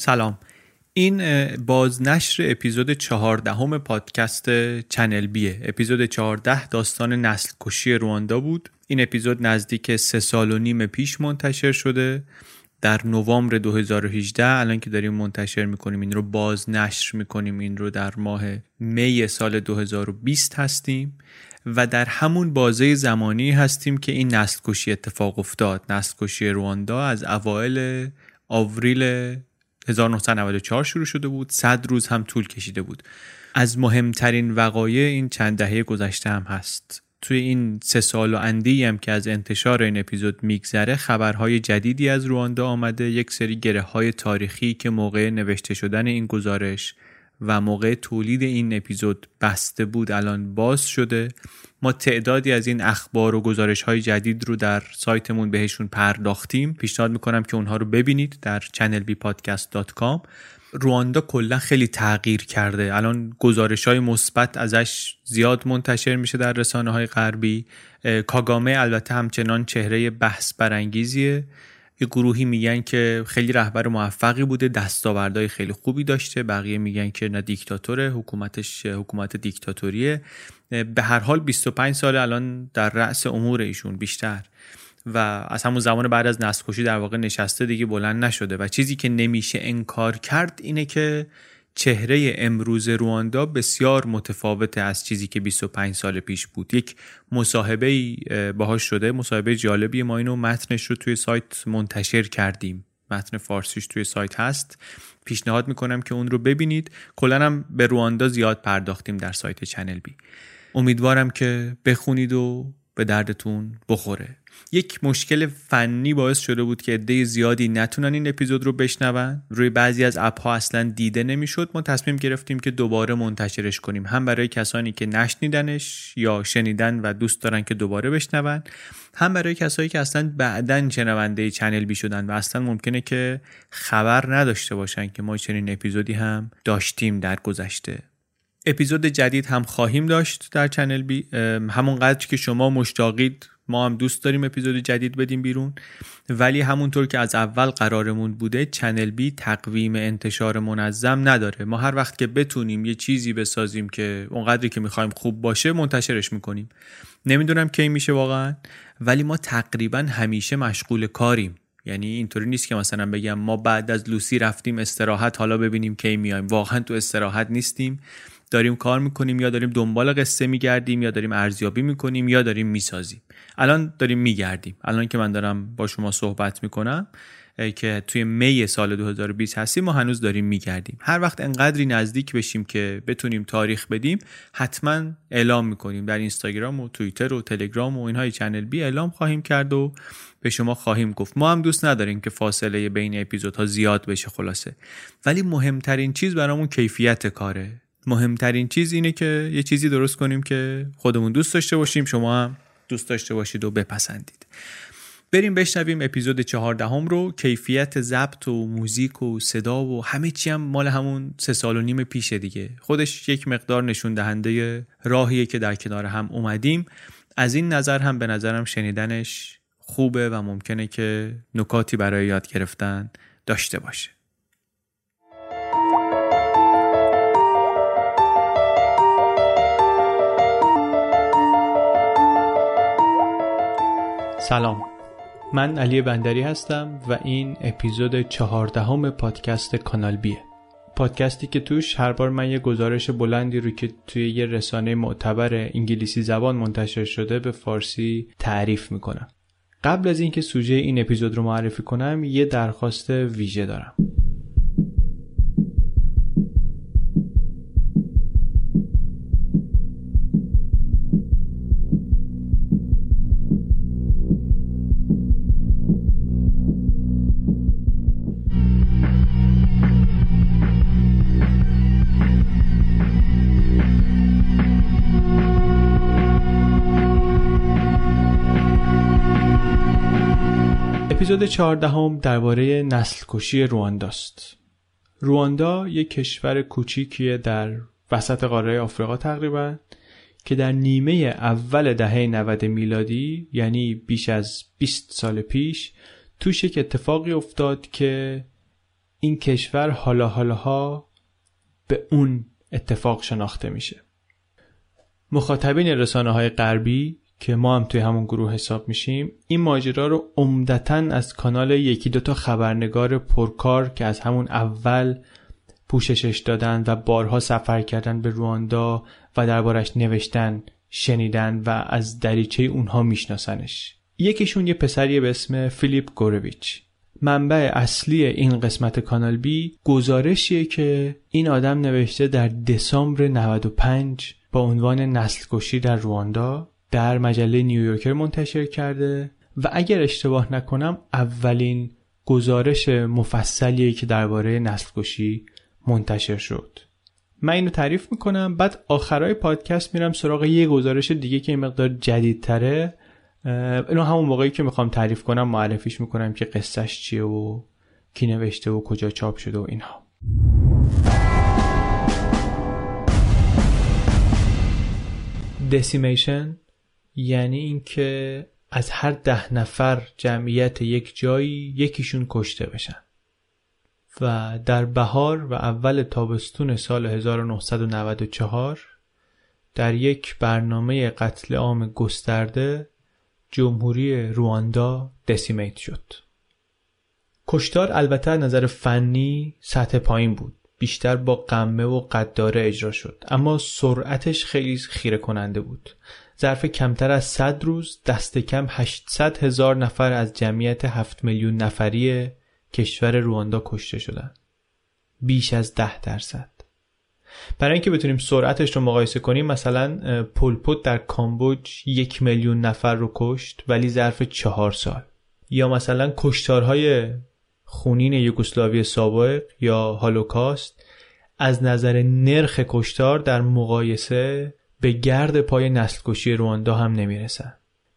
سلام. این بازنشر اپیزود چهاردهم پادکست چنل بیه. اپیزود چهارده داستان نسل کشی رواندا بود. این اپیزود نزدیک سه سال و نیم پیش منتشر شده. در نوامبر 2018 الان که داریم منتشر می‌کنیم این رو بازنشر می‌کنیم. این رو در ماه می سال 2020 هستیم و در همون بازه زمانی هستیم که این نسل کشی اتفاق افتاد. نسل کشی رواندا از اوایل آوریل 1994 شروع شده بود. 100 روز هم طول کشیده بود. از مهمترین وقایع این چند دهه گذشته هم هست. توی این سه سال و اندی هم که از انتشار این اپیزود میگذره خبرهای جدیدی از رواندا آمده. یک سری گره های تاریخی که موقع نوشته شدن این گزارش و موقع تولید این اپیزود بسته بود الان باز شده. ما تعدادی از این اخبار و گزارش های جدید رو در سایتمون بهشون پرداختیم. پیشنهاد می‌کنم که اونها رو ببینید در channelbpodcast.com رواندا کلا خیلی تغییر کرده. الان گزارش های مثبت ازش زیاد منتشر میشه در رسانه های غربی کاگامه البته همچنان چهره بحث برانگیزیه یه گروهی میگن که خیلی رهبر موفقی بوده دستاوردهای خیلی خوبی داشته. بقیه میگن که نه دیکتاتوره حکومتش حکومت دیکتاتوریه. به هر حال 25 سال الان در رأس امور ایشون بیشتر. و از همون زمان بعد از نسل کشی در واقع نشسته دیگه بلند نشده. و چیزی که نمیشه انکار کرد اینه که چهره امروز رواندا بسیار متفاوته از چیزی که 25 سال پیش بود. یک مصاحبه باهاش شده مصاحبه جالبی ما اینو متنش رو توی سایت منتشر کردیم. متن فارسیش توی سایت هست. پیشنهاد می‌کنم که اون رو ببینید. کلا هم به رواندا زیاد پرداختیم در سایت چنل بی. امیدوارم که بخونید و به دردتون بخوره. یک مشکل فنی باعث شده بود که عده زیادی نتونن این اپیزود رو بشنون. روی بعضی از اپ ها اصلا دیده نمی‌شد. ما تصمیم گرفتیم که دوباره منتشرش کنیم. هم برای کسانی که نشنیدنش یا شنیدن و دوست دارن که دوباره بشنون هم برای کسایی که اصلا بعدا شنونده چنل بی شدن و اصلا ممکنه که خبر نداشته باشن که ما چنین اپیزودی هم داشتیم در گذشته. اپیزود جدید هم خواهیم داشت در چنل بی همونقدر که شما مشتاقید ما هم دوست داریم اپیزود جدید بدیم بیرون. ولی همونطور که از اول قرارمون بوده چنل بی تقویم انتشار منظم نداره. ما هر وقت که بتونیم یه چیزی بسازیم که اونقدری که می‌خوایم خوب باشه منتشرش می‌کنیم. نمی‌دونم کی میشه واقعا ولی ما تقریبا همیشه مشغول کاریم. یعنی اینطوری نیست که مثلا بگم ما بعد از لوسی رفتیم استراحت حالا ببینیم کی میایم. واقعا تو استراحت نیستیم. داریم کار می‌کنیم یا داریم دنبال قصه میگردیم یا داریم ارزیابی می‌کنیم یا داریم می‌سازیم. الان داریم میگردیم. الان که من دارم با شما صحبت می‌کنم که توی می سال 2020 هستیم ما هنوز داریم میگردیم. هر وقت انقدری نزدیک بشیم که بتونیم تاریخ بدیم حتما اعلام می‌کنیم. در اینستاگرام و توییتر و تلگرام و اینهای چنل بی اعلام خواهیم کرد و به شما خواهیم گفت. ما هم دوست نداریم که فاصله بین اپیزودها زیاد بشه خلاصه. ولی مهمترین چیز برامون کیفیت کاره. مهمترین چیز اینه که یه چیزی درست کنیم که خودمون دوست داشته باشیم شما هم دوست داشته باشید و بپسندید. بریم بشنویم اپیزود چهاردهم رو کیفیت ضبط و موزیک و صدا و همه چی هم مال همون سه سال و نیم پیشه دیگه. خودش یک مقدار نشون دهنده راهیه که در کنار هم اومدیم. از این نظر هم به نظرم شنیدنش خوبه و ممکنه که نکاتی برای یاد گرفتن داشته باشه. سلام. من علی بندری هستم و این اپیزود چهاردهم پادکست کانال بیه. پادکستی که توش هر بار من یه گزارش بلندی رو که توی یه رسانه معتبر انگلیسی زبان منتشر شده به فارسی تعریف می‌کنم. قبل از اینکه سوژه این اپیزود رو معرفی کنم یه درخواست ویژه دارم. اپیزود چهاردهم درباره نسل کشی روانداست. رواندا یک کشور کوچیکیه در وسط قاره آفریقا تقریبا که در نیمه اول دهه 90 میلادی یعنی بیش از 20 سال پیش توش یک اتفاقی افتاد که این کشور حالا حالاها به اون اتفاق شناخته میشه مخاطبین رسانه های غربی که ما هم توی همون گروه حساب میشیم این ماجرا رو عمدتا از کانال یکی دوتا خبرنگار پرکار که از همون اول پوششش دادن و بارها سفر کردن به رواندا و دربارش نوشتن شنیدن و از دریچه اونها میشناسنش. یکیشون یه پسریه به اسم فیلیپ گورویچ منبع اصلی این قسمت کانال بی گزارشیه که این آدم نوشته در دسامبر 95 با عنوان نسل کشی در رواندا. در مجله نیویورکر منتشر کرده و اگر اشتباه نکنم اولین گزارش مفصلیه که درباره نسل کشی منتشر شد. من اینو تعریف می‌کنم بعد آخرای پادکست میرم سراغ یه گزارش دیگه که این مقدار جدیدتره. اینو همون موقعی که می‌خوام تعریف کنم معرفیش می‌کنم که قصهش چیه و کی نوشته و کجا چاپ شده و اینها. دسیمیشن یعنی اینکه از هر ده نفر جمعیت یک جایی یکیشون کشته بشن. و در بهار و اول تابستون سال 1994 در یک برنامه قتل عام گسترده جمهوری رواندا دسیمیت شد. کشتار البته نظر فنی سطح پایین بود. بیشتر با قمه و قداره اجرا شد. اما سرعتش خیلی خیره کننده بود. ظرف کمتر از 100 روز دست کم 800 هزار نفر از جمعیت 7 میلیون نفری کشور رواندا کشته شدند. بیش از 10 درصد. برای اینکه بتونیم سرعتش رو مقایسه کنیم مثلا پولپوت در کامبوج یک میلیون نفر رو کشت ولی ظرف چهار سال یا مثلا کشتارهای خونین یوگسلاوی سابق یا هالوکاست از نظر نرخ کشتار در مقایسه به گرد پای نسل کشی رواندا هم نمی‌رسن.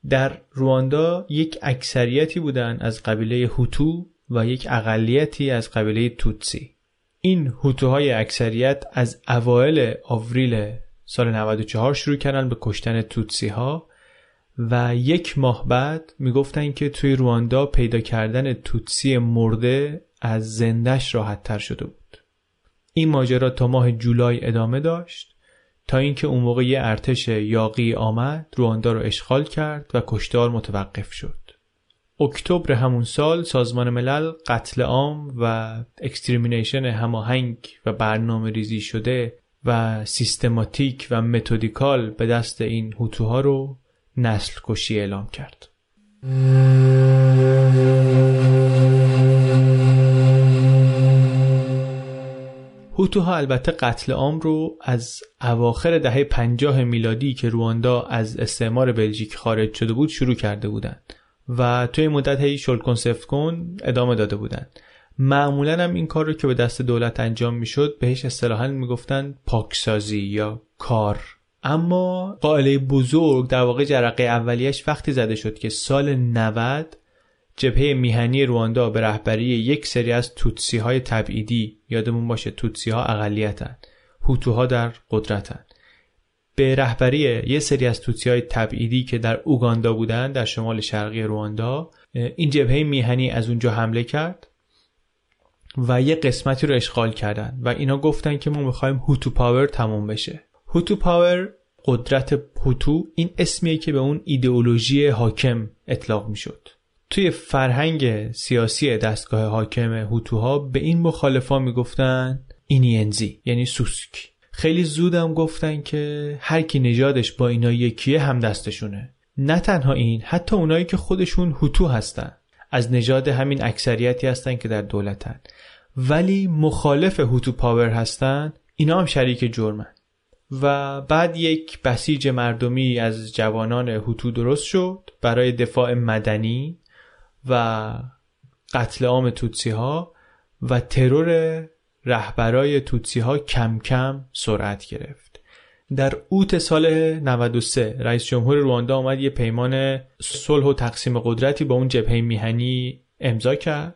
در رواندا یک اکثریتی بودن از قبیله هوتو و یک اقلیتی از قبیله توتسی. این هوتوهای اکثریت از اوایل آوریل سال 94 شروع کردن به کشتن توتسی ها و یک ماه بعد می‌گفتن که توی رواندا پیدا کردن توتسی مرده از زندش راحت تر شده بود. این ماجرا تا ماه جولای ادامه داشت. تا اینکه اون موقع یه ارتش یاغی آمد رواندا رو اشغال کرد و کشتار متوقف شد. اکتبر همون سال سازمان ملل قتل عام و extermination هماهنگ و برنامه ریزی شده و سیستماتیک و methodical به دست این هوتوها رو نسل کشی اعلام کرد. هوتوها البته قتل عام رو از اواخر دهه 50 میلادی که رواندا از استعمار بلژیک خارج شده بود شروع کرده بودند و توی مدت هی شل سفت کن ادامه داده بودند معمولا هم این کار رو که به دست دولت انجام می‌شد بهش اصطلاحا می‌گفتن پاکسازی یا کار. اما قائله بزرگ در واقع جرقه اولیش وقتی زده شد که سال 90 جبهه میهنی رواندا به رهبری یک سری از توتسی های تبعیدی یادمون باشه توتسی ها اقلیتن هوتوها در قدرتن به رهبری یه سری از توتسی های تبعیدی که در اوگاندا بودن در شمال شرقی رواندا این جبهه میهنی از اونجا حمله کرد و یه قسمتی رو اشغال کردن و اینا گفتن که ما می‌خوایم هوتو پاور تموم بشه. هوتو پاور قدرت هوتو این اسمیه که به اون ایدئولوژی حاکم اطلاق می‌شد. توی فرهنگ سیاسی دستگاه حاکم هوتوها به این مخالفا می‌گفتن اینینزی یعنی سوسک. خیلی زودم گفتن که هر کی نژادش با اینا یکیه هم دستشونه. نه تنها این حتی اونایی که خودشون هوتو هستن. از نژاد همین اکثریتی هستن که در دولتن. ولی مخالف هوتو پاور هستن اینا هم شریک جرمن. و بعد یک بسیج مردمی از جوانان هوتو درست شد برای دفاع مدنی. و قتل عام توتسی ها و ترور رهبرای توتسی ها کم کم سرعت گرفت. در اوت سال 93 رئیس جمهور رواندا آمد یه پیمان صلح و تقسیم قدرتی با اون جبهه میهنی امضا کرد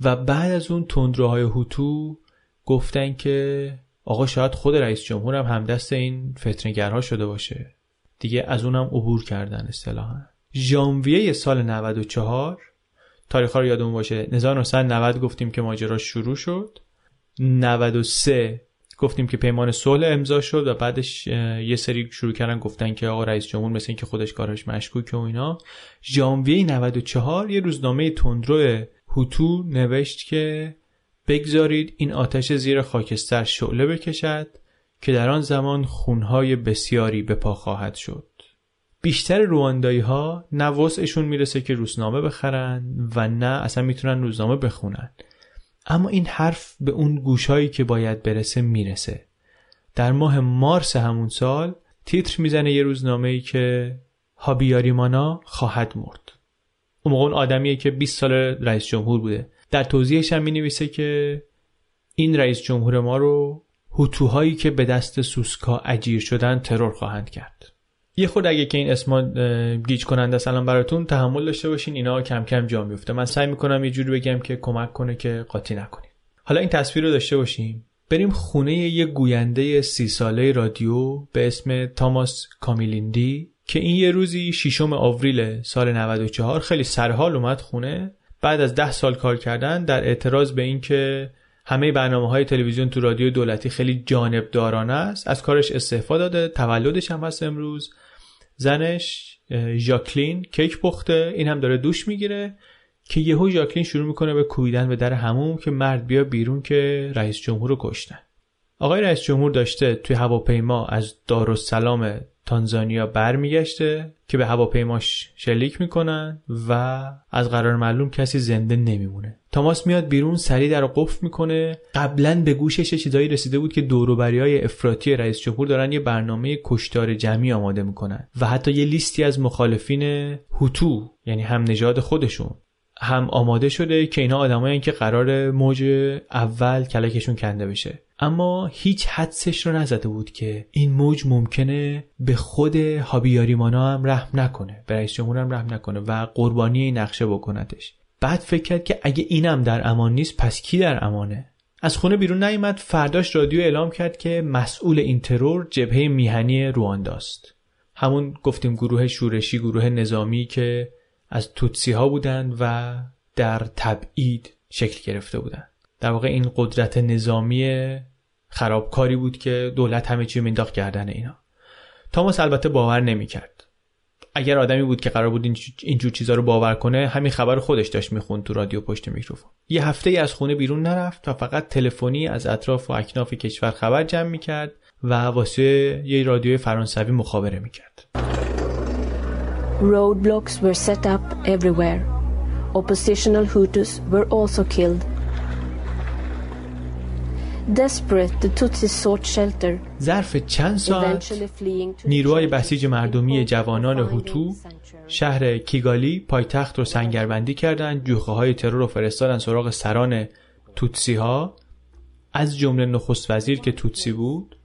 و بعد از اون تندروهای هوتو گفتن که آقا شاید خود رئیس جمهور هم همدست این فتنگرها شده باشه. دیگه از اونم عبور کردن اصطلاحا. ژانویه سال 94 تاریخ ها رو یادمون باشه. 1990 گفتیم که ماجرا شروع شد. 93 گفتیم که پیمان صلح امضا شد و بعدش یه سری شروع کردن گفتن که آقا رئیس جمهور مثل اینکه خودش کارش مشکوکه و اینا. ژانویه 94 یه روزنامه تندرو هوتو نوشت که بگذارید این آتش زیر خاکستر شعله بکشد که در آن زمان خونهای بسیاری به پا خواهد شد. بیشتر رواندایی ها نه وسعشون می‌رسه که روزنامه بخرن و نه اصلا می‌تونن روزنامه بخونن. اما این حرف به اون گوشهایی که باید برسه می‌رسه. در ماه مارس همون سال تیتر می‌زنه یه روزنامه ای که هابیاریمانا خواهد مرد. اون موقع اون آدمیه که 20 سال رئیس جمهور بوده. در توضیحش هم می نویسه که این رئیس جمهور ما رو هوتوهایی که به دست سوسکا اجیر شدن ترور خواهند کرد. یه خود اگه که این اسما گیج کننده است براتون تحمل داشته باشین اینا کم کم جا میفته من سعی می‌کنم یه جوری بگم که کمک کنه که قاطی نکنیم. حالا این تصویر رو داشته باشیم بریم خونه یه گوینده سی ساله رادیو به اسم تاماس کامیلیندی که این یه روزی ششم آوریل سال 94 خیلی سرحال اومد خونه. بعد از ده سال کار کردن در اعتراض به اینکه همه برنامه های تلویزیون تو رادیو دولتی خیلی جانبدارانه است از کارش استعفا داده تولدش هم هست امروز. زنش ژاکلین کیک پخته این هم داره دوش می‌گیره که یهو ژاکلین شروع می‌کنه به کویدن به در هموم که مرد بیا بیرون که رئیس جمهور رو کشتن. آقای رئیس جمهور داشته توی هواپیما از دارالسلام تانزانیا برمیگشته که به هواپیماش شلیک می‌کنن و از قرار معلوم کسی زنده نمیمونه. تاماس میاد بیرون سریع در قفل می‌کنه. قبلا به گوشش چیزایی رسیده بود که دوروبری های افراطی رئیس جمهور دارن یه برنامه کشتار جمعی آماده می‌کنن و حتی یه لیستی از مخالفین هوتو یعنی هم نژاد خودشون هم آماده شده که اینا آدمایی که قرار موج اول کلکشون کنده بشه. اما هیچ حدسش رو نزده بود که این موج ممکنه به خود هابیاریمانا هم رحم نکنه به رئیس جمهور هم رحم نکنه و قربانی این نقشه بکنتش. بعد فکر کرد که اگه اینم در امان نیست پس کی در امانه؟ از خونه بیرون نیامد فرداش رادیو اعلام کرد که مسئول این ترور جبهه میهنی روانداست همون گفتیم گروه شورشی گروه نظامی که از توتسی ها بودند و در تبعید شکل گرفته بودند. در واقع این قدرت نظامی خرابکاری بود که دولت همه چی مینداخت کردن اینا تاماس البته باور نمی‌کرد اگر آدمی بود که قرار بود اینجور چیزا رو باور کنه همین خبر خودش داشت می‌خوند تو رادیو پشت میکروفون یه هفته ای از خونه بیرون نرفت و فقط تلفنی از اطراف و اکناف کشور خبر جمع می‌کرد و واسه یه رادیوی فرانسوی مخابره می‌کرد Roadblocks were set up everywhere. Oppositional Hutus were also killed. ظرف چند ساعت نیروهای بسیج مردمی جوانان هوتو شهر کیگالی پایتخت رو سنگربندی کردند. جوخه های ترور رو فرستادن سراغ سران توتسی ها از جمله نخست وزیر که توتسی بود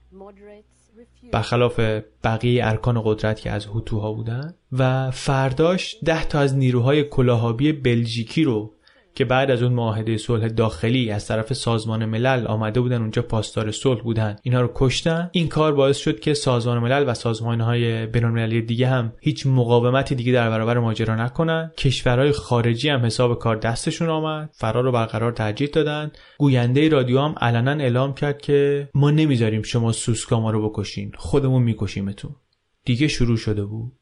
برخلاف بقیه ارکان قدرت که از هوتوها بودن و فرداش ده تا از نیروهای کلاهابی بلژیکی رو که بعد از اون معاهده صلح داخلی از طرف سازمان ملل آمده بودن اونجا پاسدار صلح بودن. اینا رو کشتن. این کار باعث شد که سازمان ملل و سازمانهای بینالمللی دیگه هم هیچ مقاومتی دیگه در برابر ماجرا نکنن. کشورهای خارجی هم حساب کار دستشون آمد. فرار رو برقرار ترجیح دادن. گوینده رادیو هم علنا اعلام کرد که ما نمی‌ذاریم شما سوسکاما رو بکشین. خودمون میکشیمتون. دیگه شروع شده بود.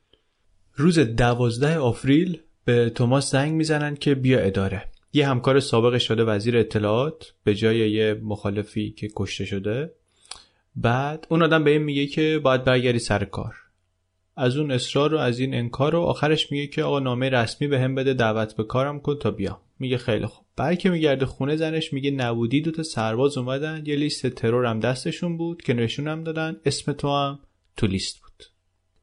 روز دوازده آوریل به توماس زنگ می‌زنن که بیا اداره. یه همکار سابقش شده وزیر اطلاعات به جای یه مخالفی که کشته شده. بعد اون آدم به این میگه که باید برگردی سر کار. از اون اصرار و از این انکار و آخرش میگه که آقا نامه رسمی به هم بده دعوت به کارم کن تا بیا میگه خیلی خوب. بعد که میگرده خونه زنش میگه نبودی دوتا سرباز اومدن. یه لیست ترور هم دستشون بود که نشونم دادن. اسم تو هم تو لیست بود.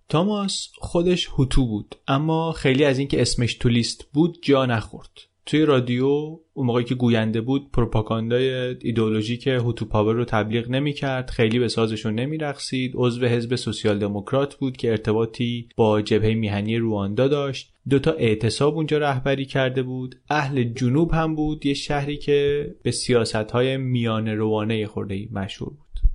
تاماس خودش هوتو بود اما خیلی از اینکه اسمش تو لیست بود جا نخورد. توی رادیو اون موقعی که گوینده بود پروپاگاندای هوتو پاور رو تبلیغ نمی‌کرد خیلی به سازشون نمیرقصید عضو حزب سوسیال دموکرات بود که ارتباطی با جبهه میهنی رواندا داشت. دوتا اعتصاب اونجا رهبری کرده بود. اهل جنوب هم بود. یه شهری که به سیاست های میان روانه خورده مشهور بود.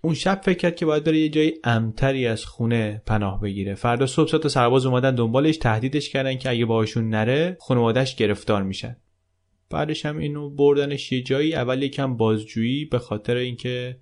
اون شب فکر کرد که باید بره یه جای امتری از خونه پناه بگیره. فردا صبح تا سرباز اومدن دنبالش تهدیدش کردن که اگه باهاشون نره خانوادهش گرفتار میشن. بعدش هم اینو بردنش یه جایی اول یکم بازجویی به خاطر اینکه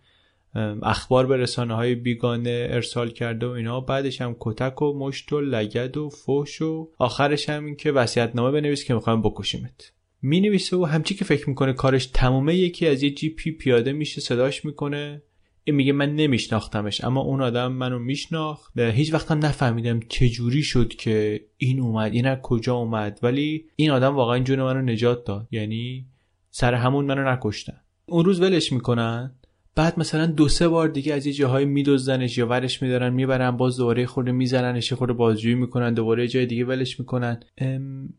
اخبار به رسانه های بیگانه ارسال کرده و اینا. بعدش هم کتک و مشت و لگد و فوش و آخرش هم این که نامه بنویس که می‌خوایم بکشیمت. می نویسه و همچی که فکر می‌کنه کارش تمومه یکی از یه جیپی پیاده میشه صداش می‌کنه. این میگه من نمیشناختمش اما اون آدم منو میشناخت هیچ وقت هم نفهمیدم چجوری شد که این اومد این از کجا اومد. ولی این آدم واقعا جون منو نجات داد یعنی سر همون منو نکشتن. اون روز ولش می‌کنن. بعد مثلا دو سه بار دیگه از یه جاهای میدزدنش یا ورش میدارن می‌برن باز دوباره خورده میزننش خورده بازجویی می‌کنن دوباره جای دیگه ولش می‌کنن.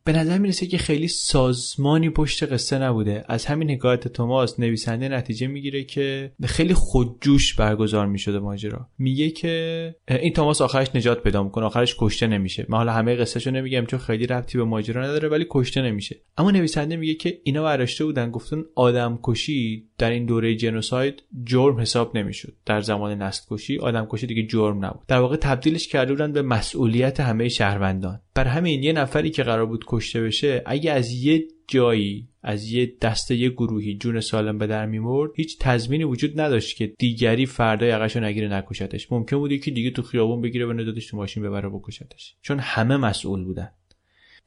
به نظر می‌رسه که خیلی سازمانی پشت قصه نبوده. از همین حکایت توماس نویسنده نتیجه می‌گیره که خیلی خودجوش برگزار می‌شده ماجرا. میگه که این توماس آخرش نجات پیدا می‌کنه آخرش کشته نمیشه. من حالا همه قصهشو نمیگم چون خیلی ربطی به ماجرا نداره ولی کشته نمیشه. اما نویسنده میگه که اینا برداشته بودن گفتن آدم کشی در این دوره جنوساید جرم حساب نمی‌شد. در زمان نسل کشی آدم کشی دیگه جرم نبود. در واقع تبدیلش کرده بودن به مسئولیت همه شهروندان. بر همین یه نفری که قرار بود کشته بشه اگه از یه جایی از یه دسته یه گروهی جون سالم به در میمرد هیچ تضمینی وجود نداشت که دیگری فردا یقشو نگیره نکشتش. ممکن بود که دیگه تو خیابون بگیره و ندادش تو ماشین ببره بکشتش. چون همه مسئول بودن.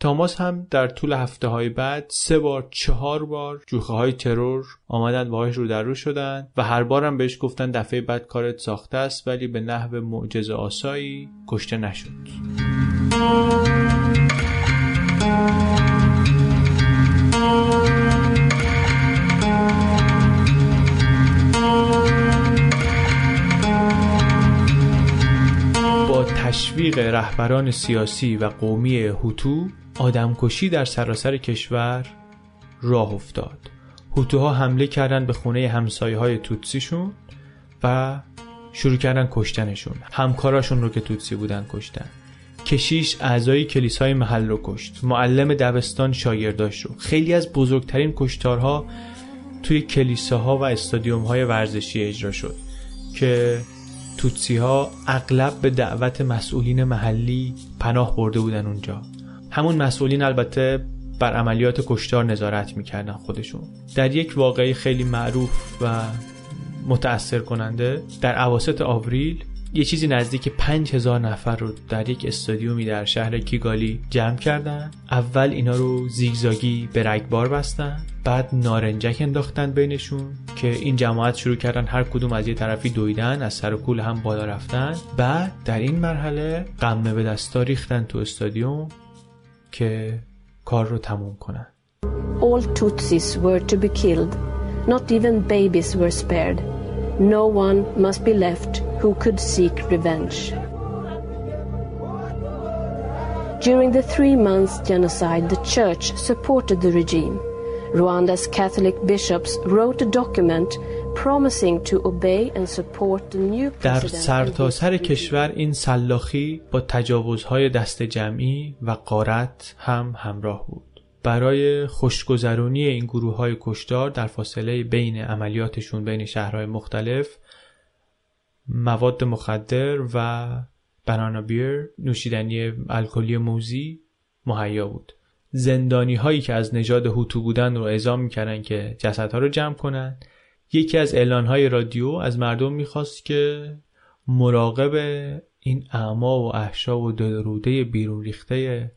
تاماس هم در طول هفته های بعد سه بار چهار بار جوخه های ترور آمدن باهاش رو در رو شدن و هر بارم بهش گفتن دفعه بعد کارت ساخته است ولی به نحو معجزه آسایی کشته نشد. با تشویق رهبران سیاسی و قومی هوتو آدمکشی در سراسر کشور راه افتاد. هوتوها حمله کردن به خونه همسایه های توتسیشون و شروع کردن کشتنشون. همکاراشون رو که توتسی بودن کشتن. کشیش اعضای کلیسای محل رو کشت. معلم دبستان شاگرداش رو. خیلی از بزرگترین کشتارها توی کلیساها و استادیوم های ورزشی اجرا شد که توتسی ها اغلب به دعوت مسئولین محلی پناه برده بودن اونجا. همون مسئولین البته بر عملیات کشتار نظارت می‌کردن خودشون. در یک واقعی خیلی معروف و متأثر کننده در عواسط آوریل یه چیزی نزدیک پنج هزار نفر رو در یک استادیومی در شهر کیگالی جمع کردن. اول اینا رو زیگزاگی به رگبار بستن بعد نارنجک انداختن بینشون که این جماعت شروع کردن هر کدوم از یه طرفی دویدن از سر کول هم بالا رفتن. بعد در این مرحله قمه به دستا ریختن تو استادیوم. که کار رو تموم کنن All Tutsis were to be killed. Not even babies were spared. No one must be left who could seek revenge. During the three months genocide, the church supported the regime. Rwanda's Catholic bishops wrote a document promising to obey and support the new در سرتاسر کشور این سلاخی با تجاوزهای دست جمعی و قارت هم همراه بود. برای خوشگذرونی این گروه های کشدار در فاصله بین عملیاتشون بین شهرهای مختلف مواد مخدر و بنانا بیر نوشیدنی الکلی موزی مهیا بود. زندانی هایی که از نژاد هوتو بودن رو اعزام می‌کردن که جسدها رو جمع کنن یکی از اعلان های رادیو از مردم می‌خواست که مراقب این اعما و احشا و دلروده بیرون ریخته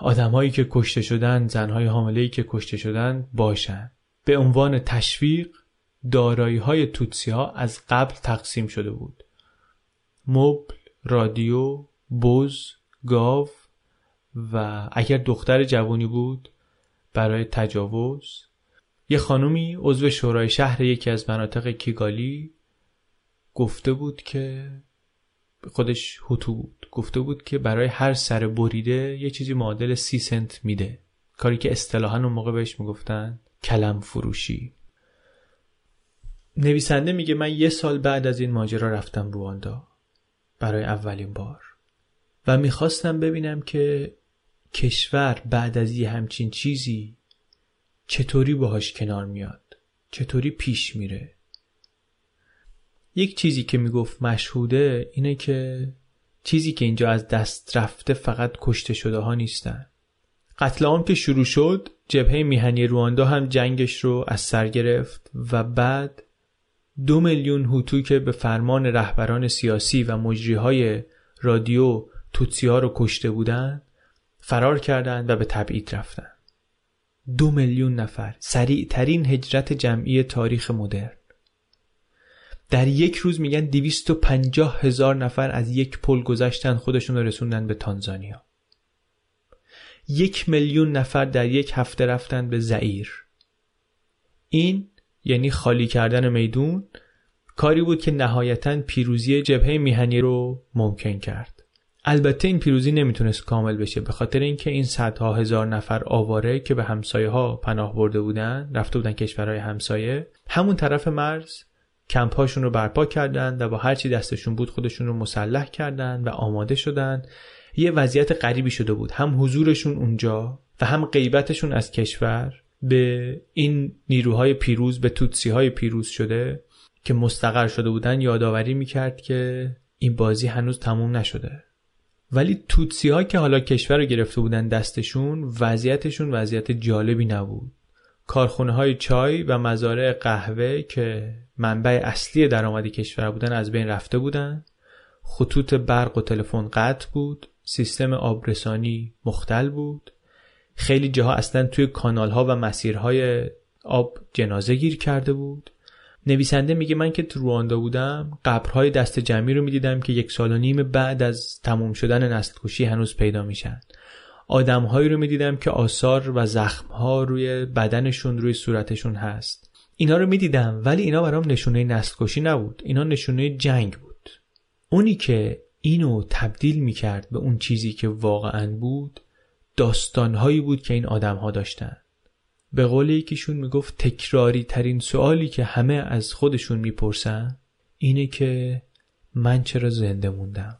آدمهایی که کشته شدن زنهای حامله‌ای که کشته شدن باشن. به عنوان تشویق دارایی های توتسی ها از قبل تقسیم شده بود. مبل، رادیو، بز، گاو و اگر دختر جوانی بود برای تجاوز یه خانومی عضو شورای شهر یکی از مناطق کیگالی گفته بود که خودش هوتو بود. گفته بود که برای هر سر بریده یه چیزی معادل سی سنت میده. کاری که اصطلاحا اون موقع بهش می‌گفتن کلم فروشی. نویسنده میگه من یه سال بعد از این ماجرا رفتم رواندا برای اولین بار و می‌خواستم ببینم که کشور بعد از یه همچین چیزی چطوری باهاش کنار میاد؟ چطوری پیش میره؟ یک چیزی که می‌گفت مشهوده اینه که چیزی که اینجا از دست رفته فقط کشته شده ها نیستن. قتل عام که شروع شد جبهه میهنی رواندا هم جنگش رو از سر گرفت و بعد دو میلیون هوتو که به فرمان رهبران سیاسی و مجریهای رادیو توتسی ها رو کشته بودن فرار کردند و به تبعید رفتن. دو میلیون نفر. سریع ترین هجرت جمعی تاریخ مدرن. در یک روز میگن 250 هزار نفر از یک پل گذشتن خودشون رو رسوندن به تانزانیا. یک میلیون نفر در یک هفته رفتن به زعیر. این یعنی خالی کردن میدون کاری بود که نهایتا پیروزی جبهه میهنی رو ممکن کرد. البته این پیروزی نمی‌تونست کامل بشه به خاطر اینکه این صدها هزار نفر آواره که به همسایه ها پناه برده بودن رفته بودن کشورهای همسایه همون طرف مرز کمپ هاشون رو برپا کردند و با هرچی دستشون بود خودشون رو مسلح کردند و آماده شدن. یه وضعیت غریبی شده بود هم حضورشون اونجا و هم غیبتشون از کشور به این نیروهای پیروز به توتسی های پیروز شده که مستقر شده بودن یادآوری می‌کرد که این بازی هنوز تموم نشده. ولی توتسی ها که حالا کشور رو گرفته بودن دستشون وضعیتشون وضعیت جالبی نبود. کارخونه های چای و مزارع قهوه که منبع اصلی درآمد کشور بودن از بین رفته بودن. خطوط برق و تلفن قطع بود. سیستم آبرسانی مختل بود. خیلی جاها اصلا توی کانال ها و مسیرهای آب جنازه گیر کرده بود. نویسنده میگه من که تو رواندا بودم قبرهای دست جمعی رو می‌دیدم که یک سال و نیم بعد از تموم شدن نسل کشی هنوز پیدا میشن. آدمهایی رو می‌دیدم که آثار و زخمها روی بدنشون روی صورتشون هست. اینا رو می‌دیدم ولی اینا برام نشونه نسل کشی نبود. اینا نشونه جنگ بود. اونی که اینو تبدیل می‌کرد به اون چیزی که واقعا بود داستانهایی بود که این آدمها داشتن. به قول یکیشون می‌گفت تکراری ترین سوالی که همه از خودشون می‌پرسن اینه که من چرا زنده موندم؟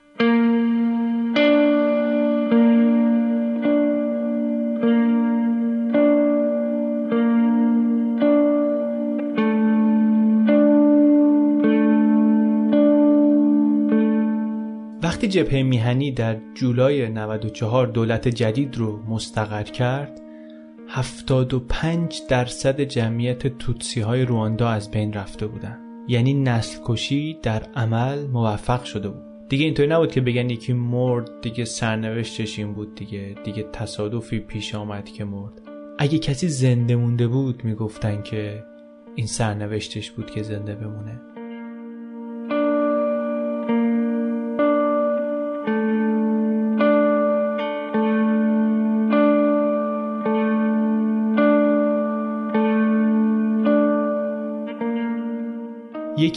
وقتی جبهه میهنی در جولای 94 دولت جدید رو مستقر کرد 75 درصد جمعیت توتسی های رواندا از بین رفته بودن یعنی نسل کشی در عمل موفق شده بود. دیگه اینطوری نبود که بگن یکی مرد دیگه سرنوشتش این بود دیگه دیگه تصادفی پیش آمد که مرد. اگه کسی زنده مونده بود می‌گفتن که این سرنوشتش بود که زنده بمونه.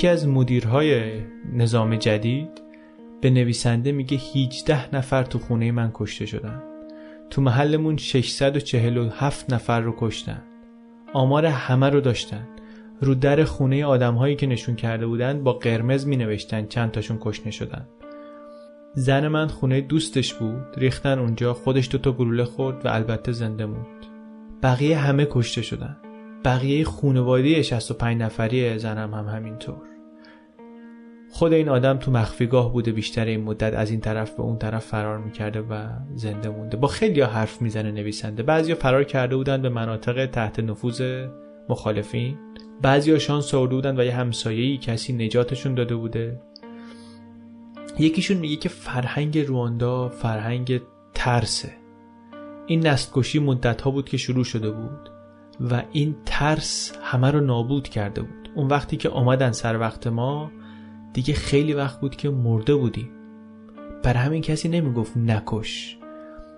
یکی از مدیرهای نظام جدید به نویسنده میگه 18 نفر تو خونه من کشته شدن. تو محلمون 647 نفر رو کشتن. آمار همه رو داشتن. رو در خونه آدم هایی که نشون کرده بودن با قرمز می نوشتن چند تاشون کشنه شدن. زن من خونه دوستش بود ریختن اونجا خودش دوتا گلوله خورد و البته زنده موند. بقیه همه کشته شدن. بقیه خونواده 65 نفری زنم هم همینطور. خود این آدم تو مخفیگاه بوده بیشتر این مدت از این طرف به اون طرف فرار می‌کرده و زنده مونده. با خیلی حرف می‌زنه نویسنده. بعضیا فرار کرده بودن به مناطق تحت نفوذ مخالفین. بعضیا شانس آورده بودن و یه همسایه‌ای کسی نجاتشون داده بوده. یکیشون میگه که فرهنگ رواندا فرهنگ ترسه. این نستکشی مدت ها بود که شروع شده بود و این ترس همه رو نابود کرده بود. اون وقتی که آمدن سر وقت ما دیگه خیلی وقت بود که مرده بودیم. بر همین کسی نمی‌گفت نکش.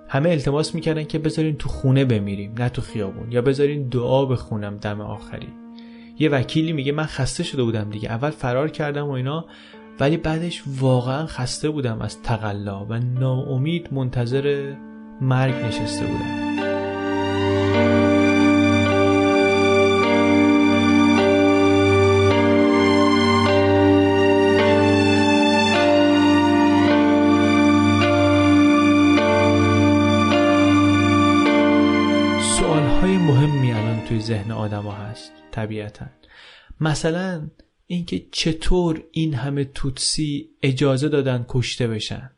همه التماس می‌کردن که بذارین تو خونه بمیریم نه تو خیابون یا بذارین دعا بخونم دم آخری. یه وکیلی میگه من خسته شده بودم دیگه اول فرار کردم و اینا ولی بعدش واقعا خسته بودم از تقلا و ناامید منتظر مرگ نشسته بودم. طبیعتا. مثلا اینکه چطور این همه توتسی اجازه دادن کشته بشن.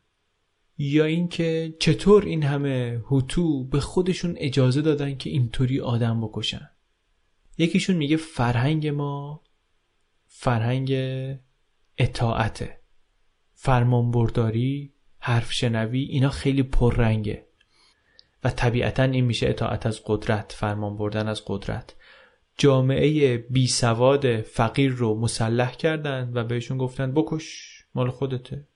یا اینکه چطور این همه هوتو به خودشون اجازه دادن که اینطوری آدم بکشن. یکیشون میگه فرهنگ ما فرهنگ اطاعته. فرمانبرداری حرف شنوی اینا خیلی پررنگه. و طبیعتا این میشه اطاعت از قدرت فرمان بردن از قدرت. جامعه بی سواد فقیر رو مسلح کردن و بهشون گفتن بکش مال خودته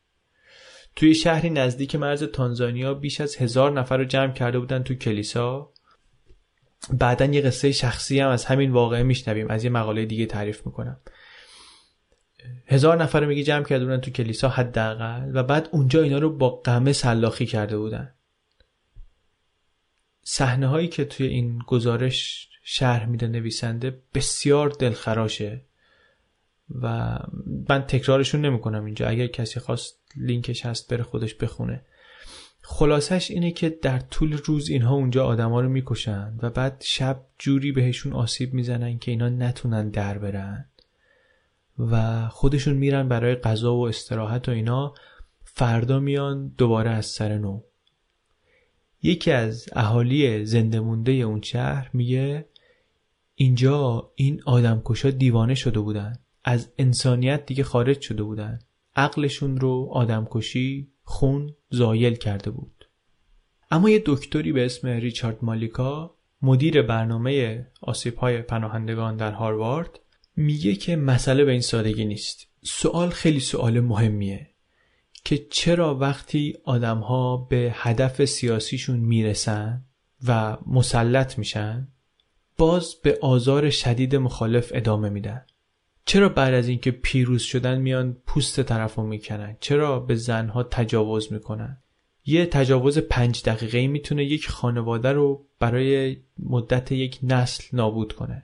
توی شهری نزدیک مرز تانزانیا بیش از هزار نفر رو جمع کرده بودن تو کلیسا. بعدا یه قصه شخصی هم از همین واقعه میشنویم از یه مقاله دیگه تعریف می‌کنم. هزار نفر رو میگه جمع کرده بودن تو کلیسا حداقل و بعد اونجا اینا رو با قمه سلاخی کرده بودن. صحنه هایی که توی این گزارش شرح میده نویسنده بسیار دلخراشه و من تکرارشون نمی‌کنم اینجا. اگر کسی خواست لینکش هست بره خودش بخونه. خلاصش اینه که در طول روز اینها اونجا آدما رو می‌کشن و بعد شب جوری بهشون آسیب می‌زنن که اینا نتونن در برن و خودشون میرن برای غذا و استراحت و اینا. فردا میان دوباره از سر نو. یکی از اهالی زنده مونده اون شهر میگه اینجا این آدمکشا دیوانه شده بودن. از انسانیت دیگه خارج شده بودن. عقلشون رو آدمکشی خون زایل کرده بود. اما یه دکتری به اسم ریچارد مالیکا مدیر برنامه آسیب های پناهندگان در هاروارد میگه که مسئله به این سادگی نیست. سوال خیلی سوال مهمیه که چرا وقتی آدمها به هدف سیاسیشون می‌رسن و مسلط میشن باز به آزار شدید مخالف ادامه میدن. چرا بعد از اینکه پیروز شدن میان پوست طرف رو می‌کنن؟ چرا به زنها تجاوز می‌کنن؟ یه تجاوز پنج دقیقه می‌تونه یک خانواده رو برای مدت یک نسل نابود کنه.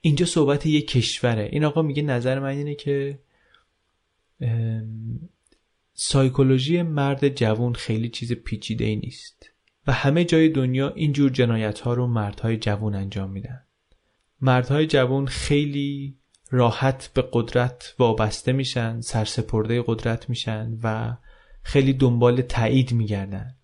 اینجا صحبت یک کشوره. این آقا میگه نظر من اینه که سایکولوژی مرد جوان خیلی چیز پیچیده ای نیست. و همه جای دنیا اینجور جنایت ها رو مردهای جوان انجام میدن. مردهای جوان خیلی راحت به قدرت وابسته میشن سرسپرده قدرت میشن و خیلی دنبال تایید میگردن.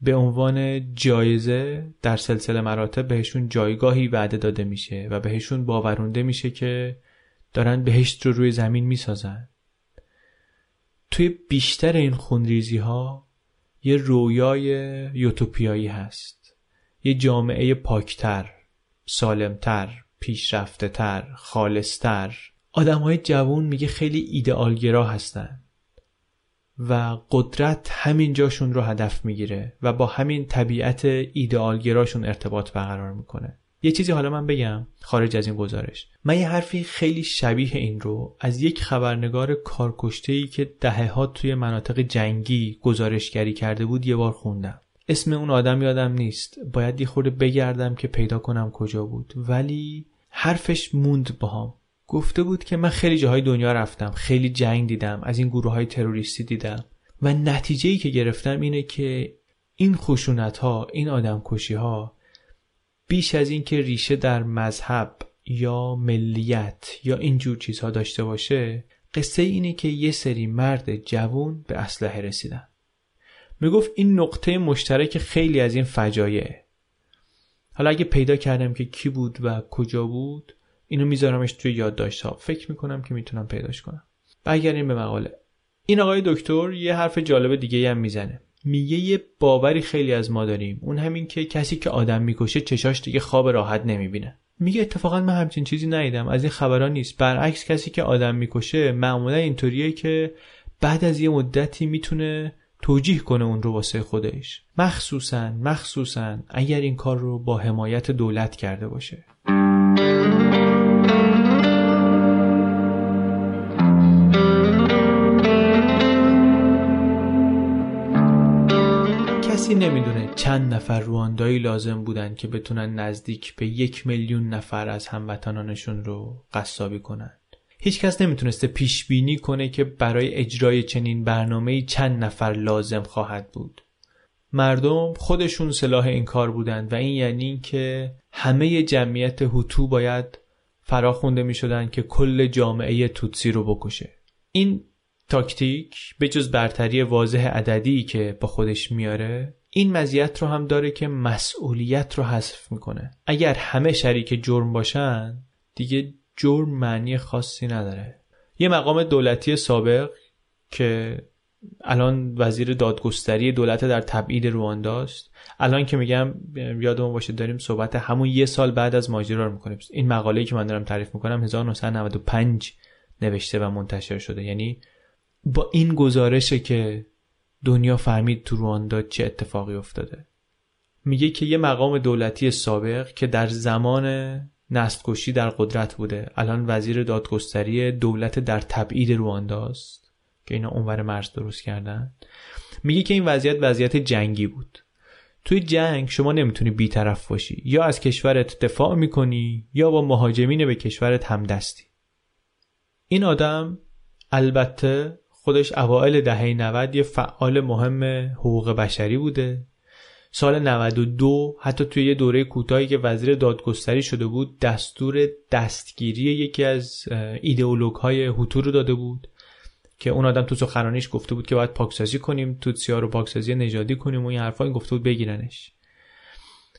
به عنوان جایزه در سلسله مراتب بهشون جایگاهی وعده داده میشه و بهشون باورونده میشه که دارن بهشت رو روی زمین می‌سازن. توی بیشتر این خونریزی ها یه رویای یوتوپیایی هست. یه جامعه پاکتر سالمتر پیشرفته تر خالصتر. آدم های جوون میگه خیلی ایدئالگرا هستن و قدرت همین جاشون رو هدف می‌گیره و با همین طبیعت ایدئالگراشون ارتباط برقرار می‌کنه. یه چیزی حالا من بگم خارج از این گزارش. من یه حرفی خیلی شبیه این رو از یک خبرنگار کارکشته ای که دهه ها توی مناطق جنگی گزارشگری کرده بود یه بار خوندم. اسم اون آدم یادم نیست. باید یه خورده بگردم که پیدا کنم کجا بود. ولی حرفش موند باهام. گفته بود که من خیلی جاهای دنیا رفتم خیلی جنگ دیدم از این گروه های تروریستی دیدم. و نتیجه ای که گرفتم اینه که این خشونت ها این آدم کشی ها بیش از این که ریشه در مذهب یا ملیت یا اینجور چیزها داشته باشه قصه اینه که یه سری مرد جوون به اسلحه رسیدن. می‌گفت این نقطه مشترک خیلی از این فجایعه. حالا اگه پیدا کردم که کی بود و کجا بود اینو میذارمش توی یادداشت ها فکر می‌کنم که می‌تونم پیداش کنم. برگردیم به مقاله. این آقای دکتر یه حرف جالب دیگه هم می‌زنه. میگه یه باوری خیلی از ما داریم. اون همین که کسی که آدم می‌کشه چشاش دیگه خواب راحت نمی‌بینه. میگه اتفاقا من همچین چیزی ندیدم. از این خبرها نیست. برعکس کسی که آدم می‌کشه معمولا اینطوریه که بعد از یه مدتی می‌تونه توجیه کنه اون رو واسه خودش. مخصوصا مخصوصا اگر این کار رو با حمایت دولت کرده باشه. کسی نمی‌دونه چند نفر رواندایی لازم بودن که بتونن نزدیک به یک میلیون نفر از هموطنانشون رو قصابی کنن. هیچکس نمی‌تونسته پیش بینی کنه که برای اجرای چنین برنامه چند نفر لازم خواهد بود. مردم خودشون سلاح این کار بودند و این یعنی که همه جمعیت هوتو باید فراخونده می شدن که کل جامعه توتسی رو بکشه. این تاکتیک به جز برتری واضح عددی که با خودش میاره این مزیت رو هم داره که مسئولیت رو حذف می‌کنه. اگر همه شریک جرم باشن دیگه جرم معنی خاصی نداره. یه مقام دولتی سابق که الان وزیر دادگستری دولت در تبعید روانداست الان که میگم یادمون باشه داریم صحبت همون یه سال بعد از ماجرا رو می‌کنیم. این مقاله‌ای که من دارم تعریف می‌کنم 1995 نوشته و منتشر شده. یعنی با این گزارشه که دنیا فهمید تو رواندا چه اتفاقی افتاده. میگه که یه مقام دولتی سابق که در زمان نسل در قدرت بوده الان وزیر دادگستری دولت در تبعید روانداست که اینا اونور مرز درست کردن. میگه که این وضعیت وضعیت جنگی بود. توی جنگ شما نمی‌تونی بیطرف باشی. یا از کشورت دفاع می‌کنی یا با مهاجمین به کشورت همدستی. این آدم البته خودش اوائل دهه 90 یه فعال مهم حقوق بشری بوده. سال 92 حتی توی یه دوره کوتاهی که وزیر دادگستری شده بود دستور دستگیری یکی از ایدئولوگ های هوتو رو داده بود که اون آدم تو سخنرانیش گفته بود که باید پاکسازی کنیم توتسیا رو پاکسازی نژادی کنیم و این حرفا این گفته بود بگیرنش.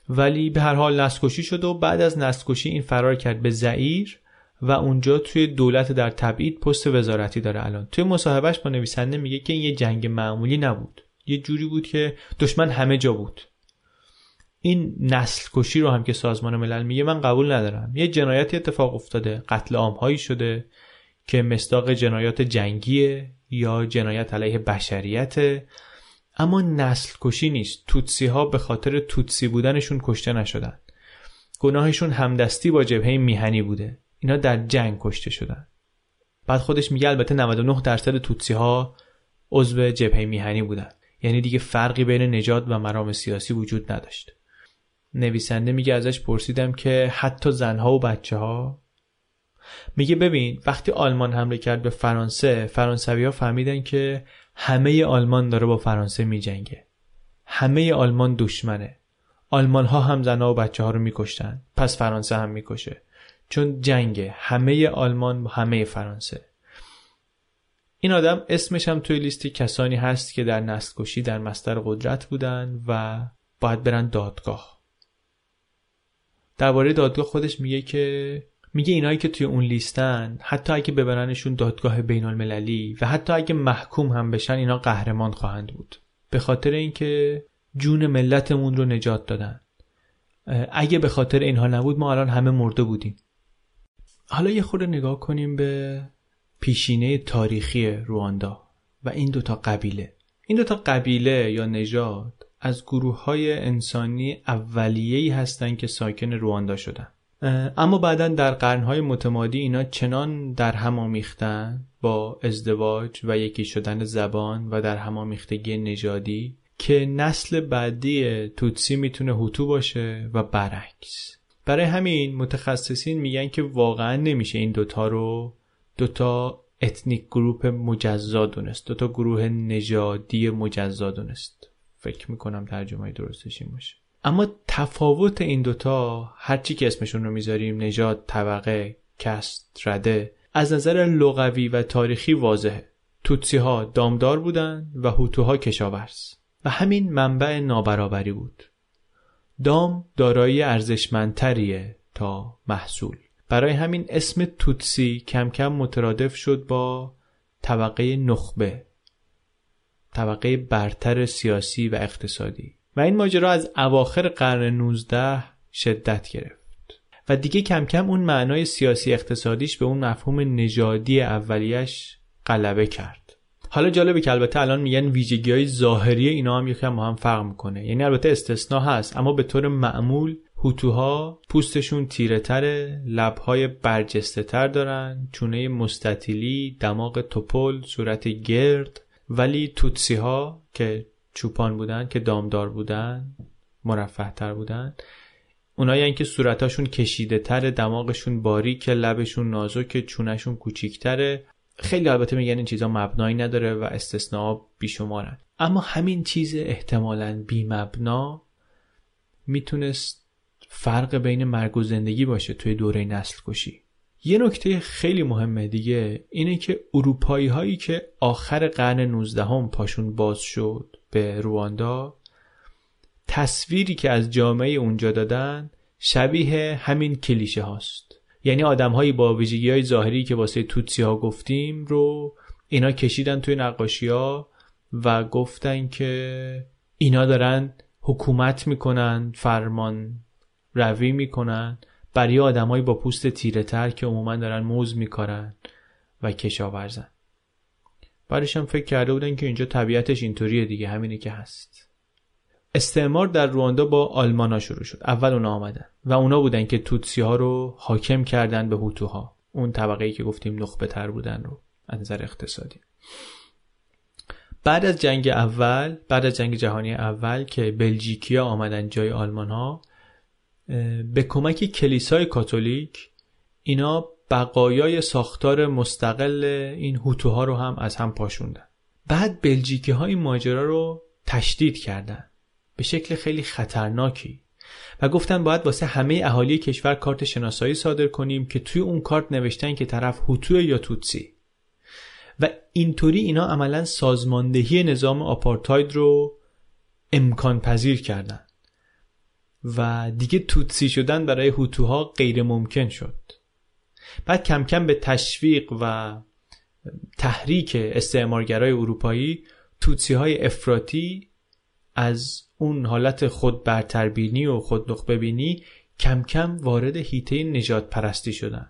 ولی به هر حال نسکشی شد و بعد از نسکشی این فرار کرد به زعیر. و اونجا توی دولت در تبعید پست وزارتی داره الان. توی مصاحبهش با نویسنده میگه که این یه جنگ معمولی نبود. یه جوری بود که دشمن همه جا بود. این نسل کشی رو هم که سازمان ملل میگه من قبول ندارم. یه جنایتی اتفاق افتاده. قتل عام هایی شده که مصداق جنایات جنگیه یا جنایت علیه بشریت اما نسل کشی نیست. توتسی ها به خاطر توتسی بودنشون کشته نشدن. گناهشون همدستی با جبهه میهنی بوده. اینا در جنگ کشته شدن. بعد خودش میگه البته 99 درصد توتسی ها عضو جبهه میهنی بودن. یعنی دیگه فرقی بین نجات و مرام سیاسی وجود نداشت. نویسنده میگه ازش پرسیدم که حتی زنها و بچه ها میگه ببین وقتی آلمان حمله کرد به فرانسه فرانسوی ها فهمیدن که همه آلمان داره با فرانسه میجنگه. همه آلمان دشمنه. آلمان ها هم زنها و بچه ها رو میکشتن. پس فرانسه هم می‌کشه. چون جنگه. همه آلمان با همه فرانسه. این آدم اسمش هم توی لیست کسانی هست که در نسل در مستر قدرت بودن و باید برن دادگاه. درباره دادگاه خودش میگه که میگه اینایی که توی اون لیستن حتی اگه ببرنشون دادگاه بین المللی و حتی اگه محکوم هم بشن اینا قهرمان خواهند بود. به خاطر اینکه جون ملتمون رو نجات دادن. اگه به خاطر اینها نبود ما الان همه مرده بودیم. حالا یه خورده نگاه کنیم به پیشینه تاریخی رواندا و این دوتا قبیله. این دوتا قبیله یا نژاد از گروه های انسانی اولیه‌ای هستند که ساکن رواندا شدن. اما بعدا در قرنهای متمادی اینا چنان در هم آمیختن با ازدواج و یکی شدن زبان و در هم آمیختگی نژادی که نسل بعدی توتسی می‌تونه هوتو باشه و برعکس. برای همین متخصصین میگن که واقعا نمیشه این دوتا رو دوتا ethnic group مجزا دونست دوتا گروه نژادی مجزا دونست. فکر می‌کنم ترجمه درستش این باشه. اما تفاوت این دوتا هرچی که اسمشون رو می‌ذاریم نژاد طبقه caste رده از نظر لغوی و تاریخی واضحه. توتسی ها دامدار بودن و هوتوها کشاورز. و همین منبع نابرابری بود. دام دارایی ارزشمندتریه تا محصول. برای همین اسم توتسی کم کم مترادف شد با طبقه نخبه طبقه برتر سیاسی و اقتصادی. و این ماجرا از اواخر قرن 19 شدت گرفت. و دیگه کم کم اون معنای سیاسی اقتصادیش به اون مفهوم نژادی اولیش غلبه کرد. حالا جالبه که البته الان میگن ویژگی های ظاهری اینا هم یکم هم فرق می‌کنه. یعنی البته استثنا هست اما به طور معمول هوتوها پوستشون تیره تره لبهای برجسته تر دارن چونه مستطیلی دماغ توپل صورت گرد ولی توتسی ها که چوپان بودن که دامدار بودن مرفه تر بودن اونایی که صورتاشون کشیده تره دماغشون باریک لبشون نازک چونشون کوچیکتره. خیلی البته میگن این چیزا مبنایی نداره و استثناء بیشمارن. اما همین چیز احتمالا بی مبنا می‌تونست فرق بین مرگ و زندگی باشه توی دوره نسل کشی یه نکته خیلی مهمه دیگه اینه که اروپایی هایی که آخر قرن 19 هم پاشون باز شد به رواندا تصویری که از جامعه اونجا دادن شبیه همین کلیشه هاست. یعنی آدمهایی با ویژگی های ظاهری که واسه توتسی ها گفتیم رو اینا کشیدن توی نقاشی ها و گفتن که اینا دارن حکومت می‌کنن فرمان روی می‌کنن برای آدمایی با پوست تیره تر که عموما دارن موز میکارن و کشاورزن. بعدش فکر کرده بودن که اینجا طبیعتش اینطوریه دیگه همینه که هست. استعمار در رواندا با آلمانا شروع شد. اول اونا آمدن و اونا بودن که توتسی ها رو حاکم کردن به هوتوها. اون طبقه ای که گفتیم نخبه تر بودن رو از نظر اقتصادی. بعد از جنگ اول بعد از جنگ جهانی اول که بلژیکیا آمدن جای آلمان ها به کمک کلیسای کاتولیک اینا بقایای ساختار مستقل این هوتوها رو هم از هم پاشوندن. بعد بلژیکی ها این ماجرا رو تشدید کردن. به شکل خیلی خطرناکی. و گفتن باید واسه همه اهالی کشور کارت شناسایی صادر کنیم که توی اون کارت نوشتن که طرف هوتو یا توتسی. و اینطوری اینا عملا سازماندهی نظام آپارتاید رو امکان پذیر کردن. و دیگه توتسی شدن برای هوتوها غیر ممکن شد. بعد کم کم به تشویق و تحریک استعمارگرای اروپایی توتسی های افراتی از اون حالت خود برتربینی و خود بینی کم کم وارد هیته نجات پرستی شدن.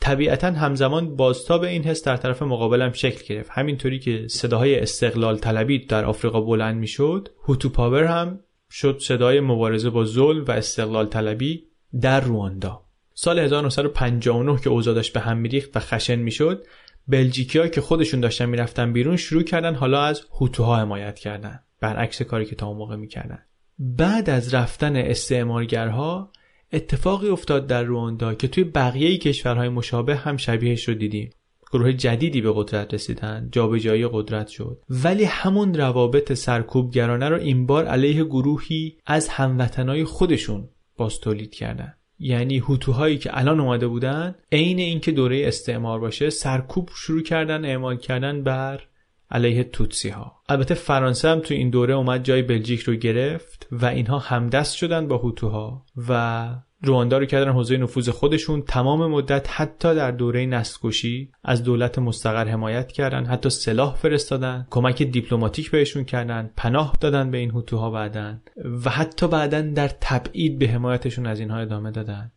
طبیعتا همزمان بازتاب این حس در طرف مقابلم شکل گرفت. همینطوری که صداهای استقلال طلبی در آفریقا بلند می‌شد هوتو پاور هم شد صدای مبارزه با ظلم و استقلال طلبی در رواندا. سال 1959 که اوضاع داشت به هم میریخت و خشن می‌شد بلژیکیا که خودشون داشتن می‌رفتن بیرون شروع کردن حالا از هوتوها حمایت کردن. برعکس کاری که تا اون موقع می‌کردن. بعد از رفتن استعمارگرها اتفاقی افتاد در رواندا که توی بقیه کشورهای مشابه هم شبیهش رو دیدیم. گروه جدیدی به قدرت رسیدن جابجایی قدرت شد. ولی همون روابط سرکوبگرانه رو این بار علیه گروهی از هموطنای خودشون باز تولید کردن. یعنی هوتوهایی که الان اومده بودن عین اینکه دوره استعمار باشه سرکوب شروع کردن اعمال کردن بر علیه توتسی ها البته فرانسه هم تو این دوره اومد جای بلژیک رو گرفت و اینها همدست شدن با هوتوها و رواندا رو کردن حوزه نفوذ خودشون. تمام مدت حتی در دوره نسل‌کشی از دولت مستقر حمایت کردن حتی سلاح فرستادن کمک دیپلماتیک بهشون کردن پناه دادن به این هوتوها بعدن و حتی بعدا در تبعید به حمایتشون از اینها ادامه دادن.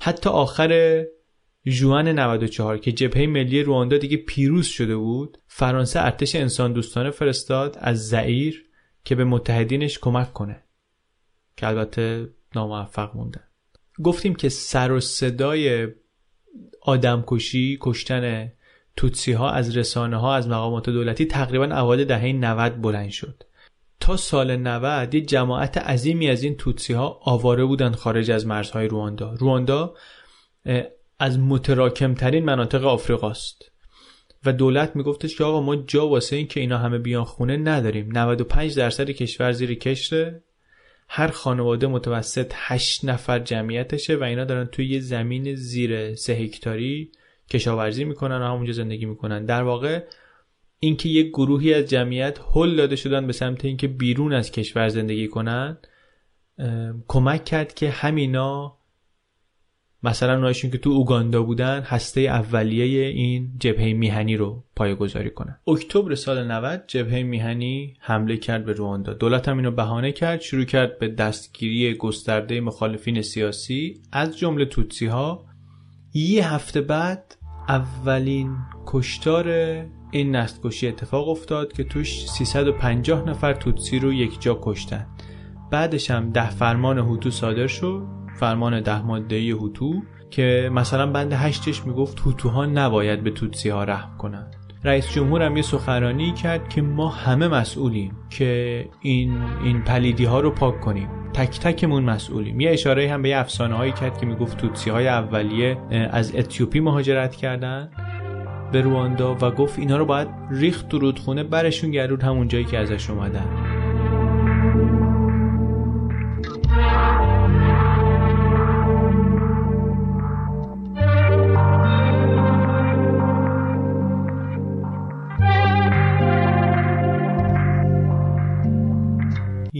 حتی آخر جوان 94 که جبهه ملی رواندا دیگه پیروز شده بود فرانسه ارتش انسان دوستانه فرستاد از زعیر که به متحدینش کمک کنه. که البته ناموفق موندن گفتیم که سر و صدای آدمکشی کشتن توتسی ها از رسانه ها از مقامات دولتی تقریبا اوایل دهه 90 بلند شد. تا سال 90 یه جماعت عظیمی از این توتسی ها آواره بودن خارج از مرزهای رواندا. رواندا از متراکمترین مناطق آفریقاست. و دولت میگفتش که آقا ما جا واسه این که اینا همه بیان خونه نداریم. 95 درصد کشور زیر کشره هر خانواده متوسط 8 نفر جمعیتشه و اینا دارن توی یه زمین زیر 3 هکتاری کشاورزی می‌کنن و همونجا زندگی می‌کنن. در واقع اینکه یک گروهی از جمعیت هل داده شدن به سمت اینکه بیرون از کشور زندگی کنن کمک کرد که همینا مثلا اونایشون که تو اوگاندا بودن هسته اولیه این جبهه میهنی رو پایگذاری کنن. اکتبر سال 90 جبهه میهنی حمله کرد به رواندا. دولت هم اینو بهانه کرد شروع کرد به دستگیری گسترده مخالفین سیاسی از جمله توتسی ها یه هفته بعد اولین کشتار این نسل اتفاق افتاد که توش 350 نفر توتسی رو یک جا کشتن. بعدش هم ده فرمان هوتو صادر شد. فرمان ده ماده هوتو که مثلا بند هشتش می‌گفت هوتوها نباید به توتسی ها رحم کنند. رئیس جمهور هم یه سخنرانی کرد که ما همه مسئولیم که این این پلیدی ها رو پاک کنیم. تک تکمون مسئولیم. یه اشاره هم به یه افسانه هایی کرد که می‌گفت توتسی های اولیه از اتیوپی مهاجرت کردن به رواندا و گفت اینا رو باید ریخت تو رودخونه برشون گرود همون جایی که ازش اومدن.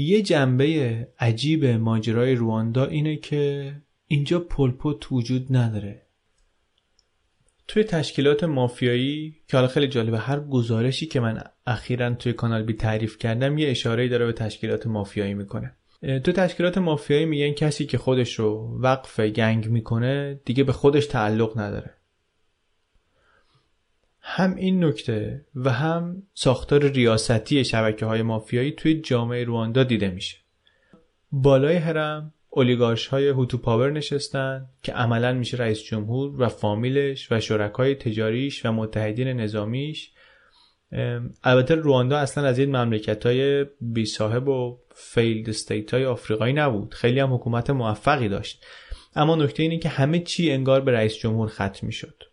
یه جنبه عجیب ماجرای رواندا اینه که اینجا پلپوت وجود نداره. توی تشکیلات مافیایی که حالا خیلی جالبه هر گزارشی که من اخیرا توی کانال بی تعریف کردم یه اشاره داره به تشکیلات مافیایی می‌کنه. تو تشکیلات مافیایی میگن کسی که خودش رو وقف گنگ می‌کنه دیگه به خودش تعلق نداره. هم این نکته و هم ساختار ریاستی شبکه های مافیایی توی جامعه رواندا دیده میشه. بالای هرم اولیگارش های Hutu Power نشستن که عملا میشه رئیس جمهور و فامیلش و شرکای تجاریش و متحدین نظامیش. البته رواندا اصلا از این مملکت های بی صاحب و failed state های آفریقایی نبود. خیلی هم حکومت موفقی داشت. اما نکته اینه که همه چی انگار به رئیس جمهور ختم می‌شد.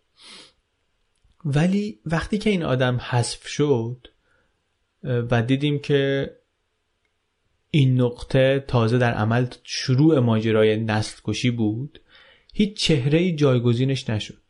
ولی وقتی که این آدم حذف شد و دیدیم که این نقطه تازه در عمل شروع ماجرای نسل کشی بود هیچ چهره جایگزینش نشد.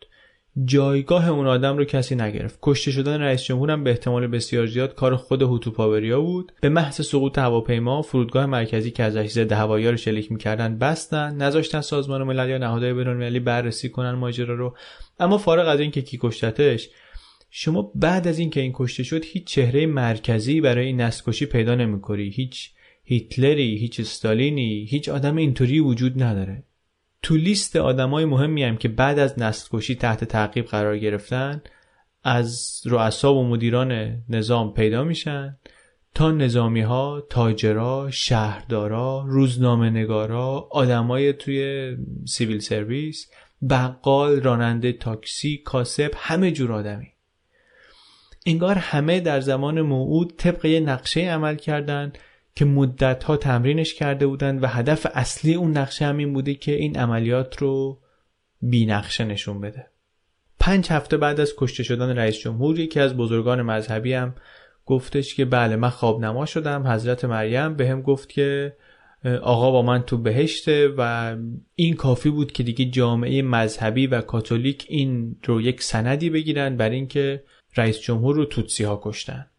جایگاه اون آدم رو کسی نگرفت. کشته شدن رئیس جمهورم به احتمال بسیار زیاد کار خود هوتو پاوریا بود. به محض سقوط هواپیما فرودگاه مرکزی که ازش ضد هوایی رو شلیک می‌کردن بستن نذاشتن سازمان ملل یا نهادهای بینالمللی بررسی کنن ماجرا رو. اما فارغ از اینکه کی کشتتش شما بعد از اینکه این کشته شد هیچ چهره مرکزی برای این نسل پیدا نمی‌کنی. هیچ هیتلری هیچ استالینی هیچ آدم اینطوری وجود نداره. تو لیست آدمای مهمی هم که بعد از نسل کشی تحت تعقیب قرار گرفتن از رؤسا و مدیران نظام پیدا میشن تا نظامی ها، تاجرا، شهردارا، روزنامه نگارا، آدمای توی سیویل سرویس، بقال، راننده تاکسی، کاسب، همه جور آدمی. انگار همه در زمان موعود طبق یه نقشه عمل کردند که مدتها تمرینش کرده بودند و هدف اصلی اون نقشه هم این بوده که این عملیات رو بی نقشه نشون بده. پنج هفته بعد از کشته شدن رئیس جمهور یکی از بزرگان مذهبی هم گفتش که بله من خواب نما شدم. حضرت مریم به هم گفت که آقا با من تو بهشته و این کافی بود که دیگه جامعه مذهبی و کاتولیک این رو یک سندی بگیرن بر اینکه رئیس جمهور رو توتسی ها کشتن.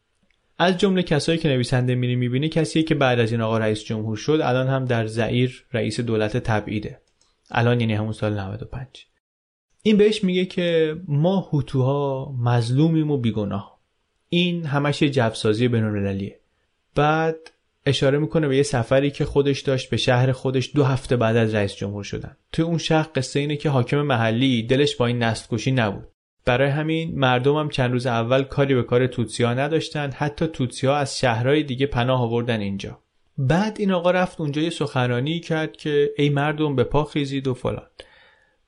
از جمله کسایی که نویسنده میری می‌بینه کسی که بعد از این آقا رئیس جمهور شد الان هم در زعیر رئیس دولت تبعیده. الان یعنی همون سال 95 این بهش میگه که ما هوتوها مظلومیم و بیگناه. این همش یه جبسازی بینالمللیه. بعد اشاره می‌کنه به یه سفری که خودش داشت به شهر خودش دو هفته بعد از رئیس جمهور شدن. توی اون شهر قصه اینه که حاکم محلی دلش با این نسل کشی نبود. برای همین مردم هم چند روز اول کاری به کار توتسیا نداشتن حتی توتسیا از شهرهای دیگه پناه آوردن اینجا. بعد این آقا رفت اونجا یه سخنرانی کرد که ای مردم به پا خیزید و فلان.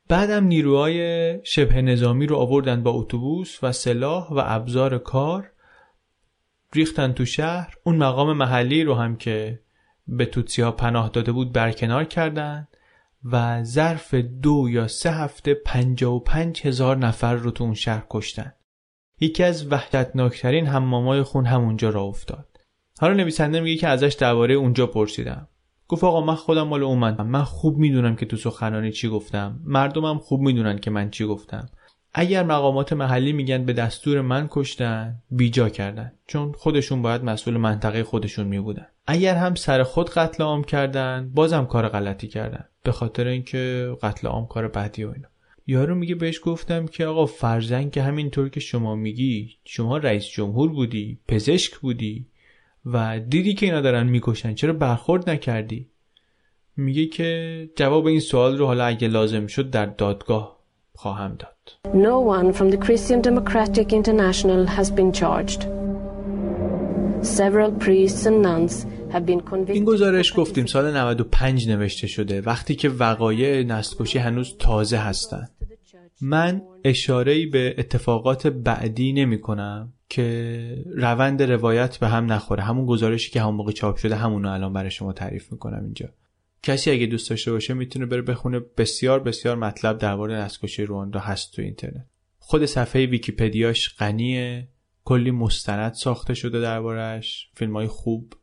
بعدم نیروهای شبه نظامی رو آوردن با اتوبوس و سلاح و ابزار کار ریختن تو شهر. اون مقام محلی رو هم که به توتسی ها پناه داده بود برکنار کردن. و ظرف دو یا سه هفته پنجا و پنج هزار نفر رو تو اون شهر کشتن. یکی از وحشتناکترین حمامای خون همونجا را افتاد. حالا نویسنده میگه که ازش درباره اونجا پرسیدم. گفت آقا من خودم مال اومدم من خوب می‌دونم که تو سخنانی چی گفتم. مردمم خوب می‌دونن که من چی گفتم. اگر مقامات محلی میگن به دستور من کشتن بیجا کردن. چون خودشون باید مسئول منطقه خودشون میبودن. اگر هم سر خود قتل عام کردن بازم کار غلطی کردن. به خاطر اینکه قتل عام کار بدی و اینا یارو میگه بهش گفتم که آقا فرزن که همینطور که شما میگی شما رئیس جمهور بودی پزشک بودی و دیدی که اینا دارن می‌کشن چرا برخورد نکردی میگه که جواب این سوال رو حالا اگه لازم شد در دادگاه خواهم داد No one from the Christian Democratic International has been charged. Several priests and nuns. این گزارش گفتیم سال 95 نوشته شده وقتی که وقایع نسل‌کشی هنوز تازه هستند. من اشاره‌ای به اتفاقات بعدی نمی کنم که روند روایت به هم نخوره. همون گزارشی که همون موقع چاپ شده همونو الان برای شما تعریف می‌کنم اینجا. کسی اگه دوست داشته باشه می‌تونه بره بخونه. بسیار بسیار مطلب درباره نسل‌کشی رواندا هست تو اینترنت. خود صفحه ویکیپدیاش غنیه. کلی مستند ساخته شده دربارهش فیلم های خوب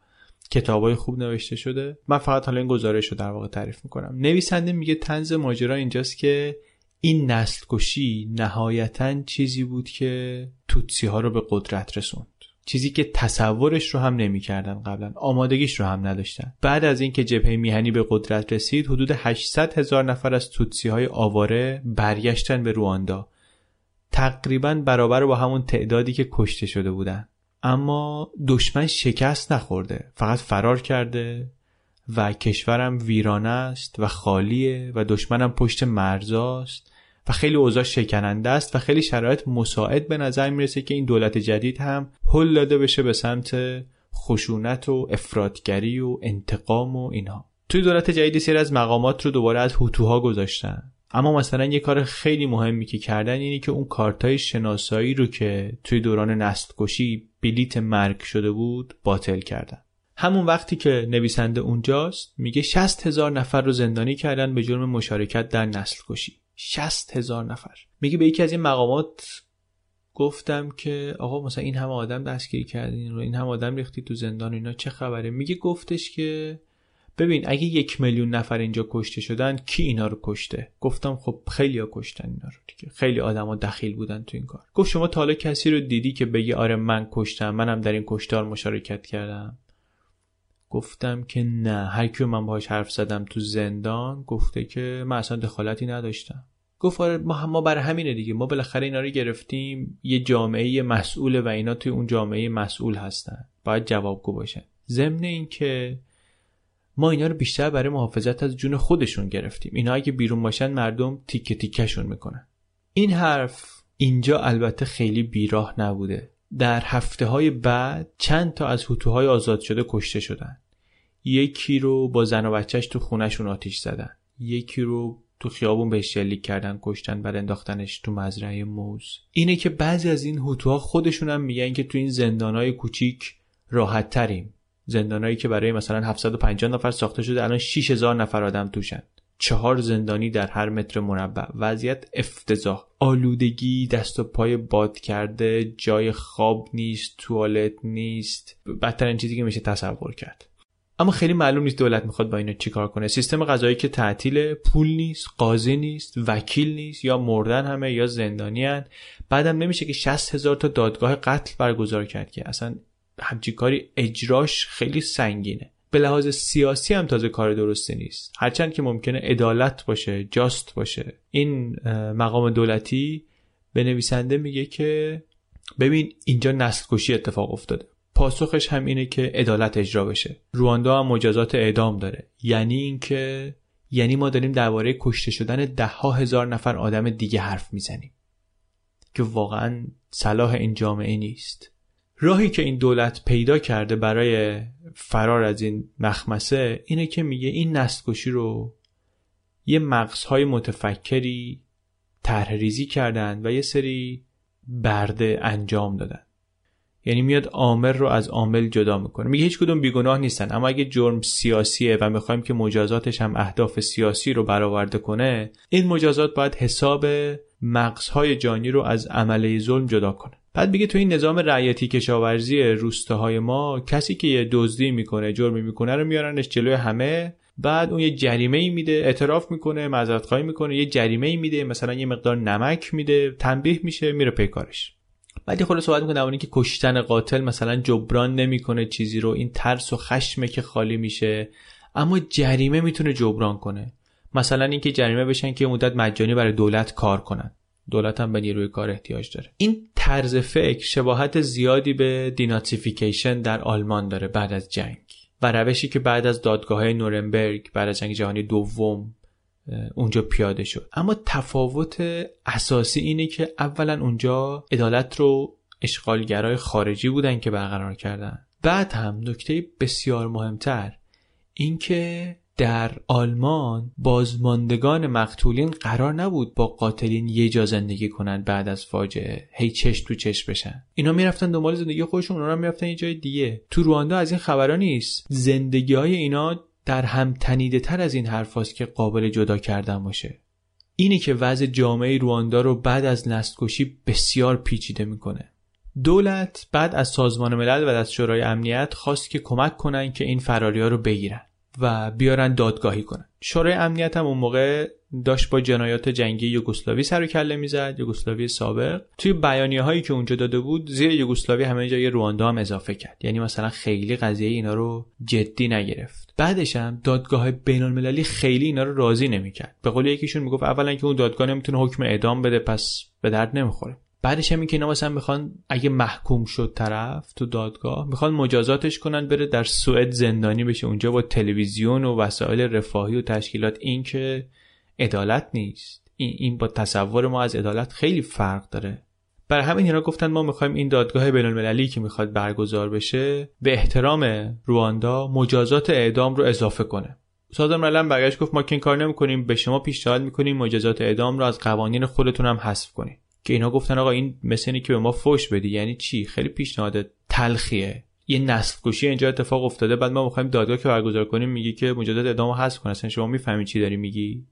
کتاب های خوب نوشته شده. من فقط حالا این گزارش رو در واقع تعریف می‌کنم. نویسنده میگه تنز ماجرا اینجاست که این نسل کشی نهایتا چیزی بود که توتسی ها رو به قدرت رسوند. چیزی که تصورش رو هم نمی‌کردن قبلا آمادگیش رو هم نداشتن. بعد از اینکه جبهه میهنی به قدرت رسید حدود 800 هزار نفر از توتسی های آواره برگشتن به رواندا. تقریبا برابر با همون تعدادی که کشته شده بودن. اما دشمن شکست نخورده. فقط فرار کرده و کشورم ویرانه است و خالیه و دشمنم پشت مرزاست و خیلی اوضاع شکننده است و خیلی شرایط مساعد به نظر می‌رسه که این دولت جدید هم هل داده بشه به سمت خشونت و افرادگری و انتقام و اینها توی دولت جدید سری از مقامات رو دوباره از هوتوها گذاشتن. اما مثلا یه کار خیلی مهمی که کردن اینه که اون کارتای شناسایی رو که توی دوران نسل کشی بلیت مرگ شده بود باطل کردن. همون وقتی که نویسنده اونجاست میگه 60 هزار نفر رو زندانی کردن به جرم مشارکت در نسل کشی 60 هزار نفر. میگه به یکی از این مقامات گفتم که آقا مثلا این همه آدم دستگیر کردین رو این همه آدم ریختی تو زندان اینا چه خبره؟ میگه گفتش که ببین اگه یک میلیون نفر اینجا کشته شدن کی اینا رو کشته؟ گفتم خب خیلی ها کشتن اینا رو دیگه. خیلی آدما دخیل بودن تو این کار. گفت شما تا کسی رو دیدی که بگی آره من کشتم منم در این کشتار مشارکت کردم؟ گفتم که نه. هر کیو من باهاش حرف زدم تو زندان گفته که من اصلا دخالتی نداشتم. گفت آره ما, ما برای همینه دیگه. ما بالاخره اینا رو گرفتیم. یه جامعه مسئوله و اینا توی اون جامعه مسئول هستن. باید جوابگو باشن ضمن اینکه ما اینا رو بیشتر برای محافظت از جون خودشون گرفتیم. اینا اگه بیرون باشن مردم تیکه تیکهشون می‌کنن. این حرف اینجا البته خیلی بیراه نبوده. در هفته های بعد چند تا از هوتوهای آزاد شده کشته شدن. یکی رو با زن و بچهش تو خونهشون آتیش زدن. یکی رو تو خیابون بهش شلیک کردن کشتن بعد انداختنش تو مزرعه موز. اینه که بعضی از این هوتوها خودشون هم میگن که تو این زندانهای کوچیک راحت تریم زندانهایی که برای مثلا 750 نفر ساخته شده الان 6000 نفر آدم توشن. چهار زندانی در هر متر مربع. وضعیت افتضاح. آلودگی دست و پای باد کرده جای خواب نیست توالت نیست. بدترین چیزی که میشه تصور کرد. اما خیلی معلوم نیست دولت می‌خواد با اینا چیکار کنه. سیستم غذایی که تعطیل پول نیست قاضی نیست وکیل نیست یا مردن همه یا زندانی هن. بعدم نمیشه که 60 هزار تا دادگاه قتل برگزار کرد که اصلا همچین کاری اجراش خیلی سنگینه. به لحاظ سیاسی هم تازه کار درستی نیست. هرچند که ممکنه عدالت باشه جاست باشه. این مقام دولتی به نویسنده میگه که ببین اینجا نسل کشی اتفاق افتاده. پاسخش هم اینه که عدالت اجرا بشه. رواندا هم مجازات اعدام داره. یعنی اینکه یعنی ما داریم درباره کشته شدن ده ها هزار نفر آدم دیگه حرف می‌زنیم. که واقعا صلاح این جامعه نیست. راهی که این دولت پیدا کرده برای فرار از این مخمسه اینه که میگه این نسل رو یه مغزهای یعنی میاد عامل رو از عامل جدا می‌کنه. میگه هیچ کدوم بیگناه نیستن اما اگه جرم سیاسیه و می‌خوایم که مجازاتش هم اهداف سیاسی رو برآورده کنه این مجازات باید حساب مغزهای جانی رو از عمله ظلم جدا کنه. بعد میگه تو این نظام رعیتی کشاورزی روستاهای ما کسی که یه دزدی می‌کنه جرمی می‌کنه رو میارنش جلوی همه. بعد اون یه جریمه ای میده اعتراف می‌کنه معذرت خواهی می‌کنه یه جریمه ای میده مثلا یه مقدار نمک میده تنبیه میشه میره پیکارش بعد خود صحبت می‌کنه درباره که کشتن قاتل مثلا جبران نمی‌کنه چیزی رو این ترس و خشمه که خالی میشه. اما جریمه می‌تونه جبران کنه. مثلا اینکه جریمه بشن که مدت مجانی برای دولت کار کنن. دولت هم به نیروی کار احتیاج داره. این طرز فکر شباهت زیادی به دیناتیفیکیشن در آلمان داره بعد از جنگ و روشی که بعد از دادگاه نورنبرگ بعد از جنگ جهانی دوم اونجا پیاده شد. اما تفاوت اساسی اینه که اولا اونجا عدالت رو اشغالگرای خارجی بودن که برقرار کردن. بعد هم نکته بسیار مهمتر اینکه در آلمان بازماندگان مقتولین قرار نبود با قاتلین یه جا زندگی کنند بعد از فاجعه. هی چش تو چش بشن. اینا می‌رفتن دنبال زندگی خودشون اونا می‌رفتن یه جای دیگه. تو رواندا از این خبرها نیست. زندگی های اینا در هم تنیده تر از این حرفاست که قابل جدا کردن باشه. اینه که وضع جامعه رواندا رو بعد از نسلکشی بسیار پیچیده می‌کنه. دولت بعد از سازمان ملل و از شورای امنیت خواست که کمک کنن که این فراری ها رو بگیرن. و بیارن دادگاهی کنن. شورای امنیت هم اون موقع داشت با جنایات جنگی یوگسلاوی سر و کله می‌زد یوگسلاوی سابق. توی بیانیه هایی که اونجا داده بود زیر یوگسلاوی همه جای رواندا هم اضافه کرد. یعنی مثلا خیلی قضیه اینا رو جدی نگرفت. بعدش هم دادگاه بین المللی خیلی اینا رو راضی نمی‌کرد. به قول یکیشون می‌گفت اولا که اون دادگاه نمی‌تونه حکم اعدام بده پس به درد نمی‌خوره. بعدش هم که اینا مثلا می‌خوان اگه محکوم شد طرف تو دادگاه می‌خوان مجازاتش کنن بره در سوئد زندانی بشه اونجا با تلویزیون و وسایل رفاهی و تشکیلات. این که عدالت نیست. این, با تصور ما از عدالت خیلی فرق داره. برای همین اینا گفتن ما می‌خوایم این دادگاه بین المللی که می‌خواد برگزار بشه به احترام رواندا مجازات اعدام رو اضافه کنه. سازمان ملل برگشت گفت ما که این کار نمی‌کنیم به شما پیشنهاد می‌کنیم مجازات اعدام رو از قوانین خودتون هم حذف کنیم که اینا گفتن آقا این مثل که به ما فوش بدی. یعنی چی؟ خیلی پیشنهاد تلخیه. یه نسل کشی اینجا اتفاق افتاده بعد ما می‌خوایم دادگاه که برگزار کنیم میگی که مجازات اعدام حذف کن. اصلا شما می‌فهمی چی داری میگی؟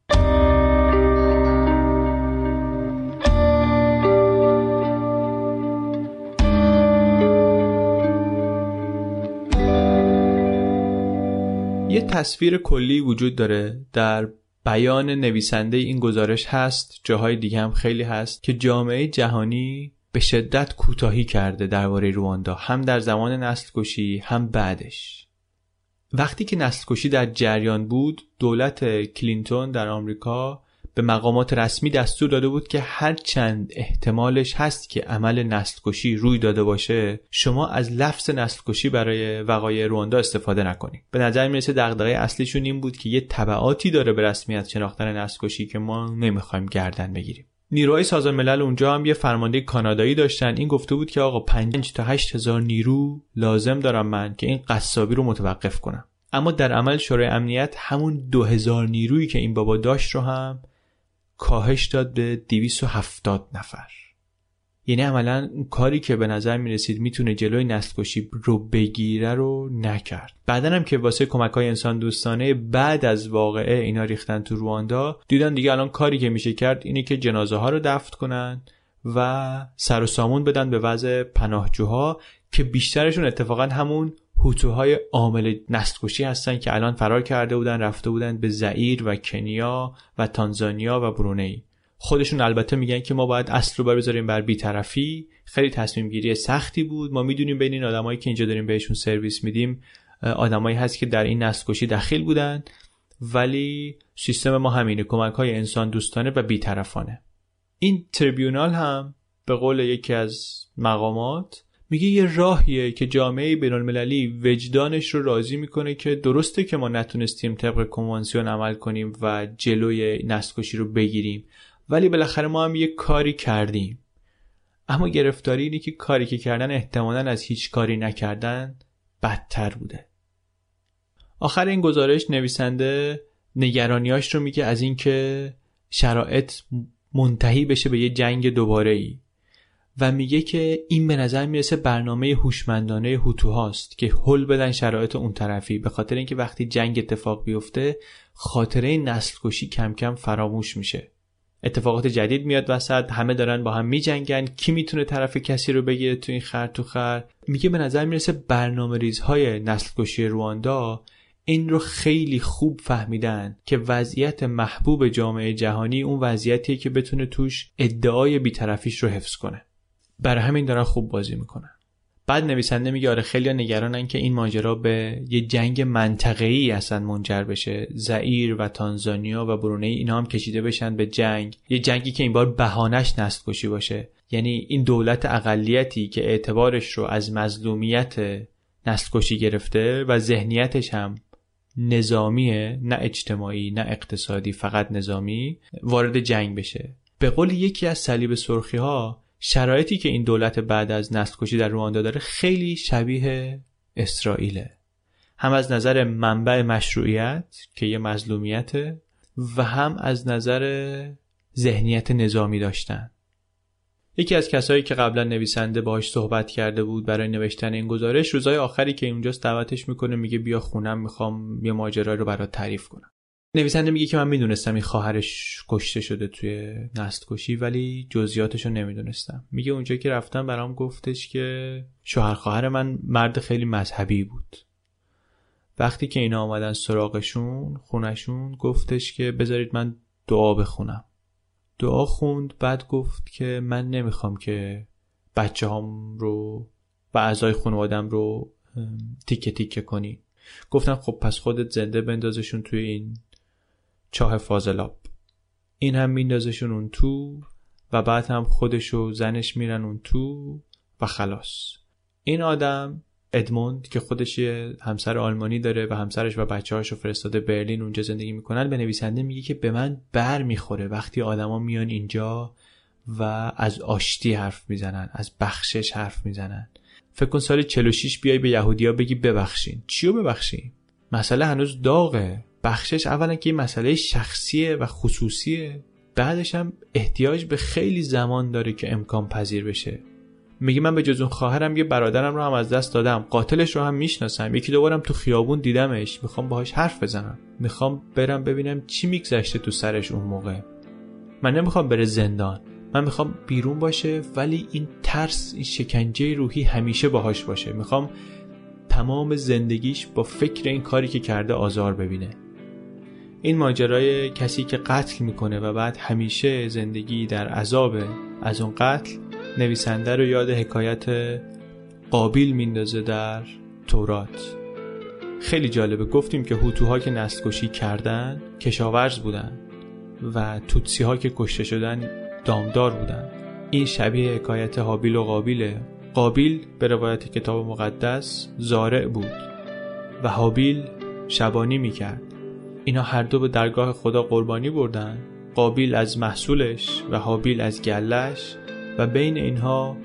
یه تصویر کلی وجود داره در بیان نویسنده این گزارش هست جاهای دیگه هم خیلی هست که جامعه جهانی به شدت کوتاهی کرده درباره رواندا هم در زمان نسل کشی هم بعدش. وقتی که نسل کشی در جریان بود دولت کلینتون در آمریکا به مقامات رسمی دستور داده بود که هر چند احتمالش هست که عمل نسل کشی روی داده باشه شما از لفظ نسل کشی برای وقایع رواندا استفاده نکنید. به نظر می‌رسه دغدغه اصلیشون این بود که یه تبعاتی داره به رسمیت شناختن نسل کشی که ما نمی‌خوایم گردن بگیریم. نیروهای سازمان ملل اونجا هم یه فرمانده کانادایی داشتن. این گفته بود که آقا 5 تا 8 هزار نیرو لازم دارم من که این قصابی رو متوقف کنم. اما در عمل شورای امنیت همون 2000 نیرویی که این بابا داشت رو هم کاهش داد به 270 نفر. یعنی عملا کاری که به نظر می رسید می‌تونه جلوی نسل کشی رو بگیره رو نکرد. بعدا هم که واسه کمک های انسان دوستانه بعد از واقعه اینا ریختن تو رواندا دیدن دیگه الان کاری که میشه کرد اینه که جنازه ها رو دفت کنن و سر و سامون بدن به وضع پناهجوها که بیشترشون اتفاقا همون هوتوهای عامل نسل هستن که الان فرار کرده بودن رفته بودن به زعیر و کنیا و تانزانیا و برونی خودشون البته میگن که ما باید اصل رو بذاریم بر بیطرفی. خیلی تصمیم گیری سختی بود. ما می‌دونیم بین این آدمایی که اینجا داریم بهشون سرویس میدیم آدمایی هست که در این نسل کشی دخیل بودن. ولی سیستم ما همینه کمک های انسان دوستانه و بیطرفانه. این تریبیونال هم به قول یکی از مقامات میگه یه راهیه که جامعه بینالمللی وجدانش رو راضی می‌کنه که درسته که ما نتونستیم طبق کنوانسیون عمل کنیم و جلوی نسل رو بگیریم ولی بالاخره ما هم یه کاری کردیم. اما گرفتاری اینه که کاری که کردن احتمالا از هیچ کاری نکردن بدتر بوده. آخر این گزارش نویسنده نگرانیاش رو میگه از اینکه شرایط منتهی بشه به یه جنگ دوباره ای و میگه که این به نظر می‌رسه برنامه هوشمندانه هوتو هاست که حل بدن شرایط اون طرفی. به خاطر اینکه وقتی جنگ اتفاق بیفته خاطره نسل کشی کم کم فراموش میشه. اتفاقات جدید میاد وسط همه دارن با هم میجنگن. کی می‌تونه طرف کسی رو بگیره تو این خر تو خر؟ میگه به نظر می‌رسه برنامه ریزهای نسل کشی رواندا این رو خیلی خوب فهمیدن که وضعیت محبوب جامعه جهانی اون وضعیتیه که بتونه توش ادعای بیطرفیش رو حفظ کنه. برای همین دارن خوب بازی می‌کنن. بعد نویسنده میگه آره خیلی نگرانن که این ماجرا به یه جنگ منطقه‌ای اصلا منجر بشه. زئیر و تانزانیا و برونه اینا هم کشیده بشن به جنگ. یه جنگی که این بار بهانش نسل کشی باشه. یعنی این دولت اقلیتی که اعتبارش رو از مظلومیت نسل کشی گرفته و ذهنیتش هم نظامیه نه اجتماعی نه اقتصادی فقط نظامی وارد جنگ بشه. به قول یکی از صلیب سرخی ها شرایطی که این دولت بعد از نسل کشی در رواندا داره خیلی شبیه اسرائیله. هم از نظر منبع مشروعیت که یه مظلومیته و هم از نظر ذهنیت نظامی داشتن. یکی از کسایی که قبلا نویسنده باهاش صحبت کرده بود برای نوشتن این گزارش روزای آخری که اونجاست دعوتش می‌کنه میگه بیا خونم می‌خوام یه ماجرا رو برات تعریف کنم. نویسنده میگه که من می‌دونستم این خواهرش کشته شده توی نست کشی ولی جزئیاتش رو نمی‌دونستم. میگه اونجا که رفتم برام گفتش که شوهر خواهر من مرد خیلی مذهبی بود. وقتی که اینا آمدن سراغشون خونشون گفتش که بذارید من دعا بخونم. دعا خوند بعد گفت که من نمی‌خوام که بچه هم رو و اعضای خانوادم رو تیکه تیکه کنی. گفتم خب پس خودت زنده بندازشون توی این چاه فاضلاب. این هم میندازشون اون تو و بعد هم خودش و زنش میرن اون تو و خلاص. این آدم ادموند که خودش یه همسر آلمانی داره و همسرش و بچه هاشو فرستاده برلین اونجا زندگی می‌کنن به نویسنده میگه که به من بر می‌خوره وقتی آدما میان اینجا و از آشتی حرف می‌زنن از بخشش حرف می‌زنن. فکر کن سال 46 بیای به یهودیا بگی ببخشین. چیو ببخشین مسئله هنوز داغه. بخشش اولا که این مسئله شخصیه و خصوصیه. بعدش هم احتیاج به خیلی زمان داره که امکان پذیر بشه. میگه من به جز اون خواهرم یه برادرم رو هم از دست دادم. قاتلش رو هم می‌شناسم. یکی دوبارم تو خیابون دیدمش. می‌خوام باهاش حرف بزنم. می‌خوام برم ببینم چی میگذشته تو سرش اون موقع. من نمی‌خوام بره زندان. من می‌خوام بیرون باشه ولی این ترس این شکنجه روحی همیشه باهاش باشه. می‌خوام تمام زندگیش با فکر این کاری که کرده آزار ببینه. این ماجرای کسی که قتل می‌کنه و بعد همیشه زندگی در عذاب از اون قتل نویسنده رو یاد حکایت قابیل میندازه در تورات. خیلی جالبه. گفتیم که هوتوها که نسل کردن کشاورز بودن و توتسی ها که کشته شدن دامدار بودن. این شبیه حکایت حابیل و قابیله قابیل به روایت کتاب مقدس زارع بود و حابیل شبانی می‌کرد. اینا هر دو به درگاه خدا قربانی بردن. قابیل از محصولش و حابیل از گلش و بین اینها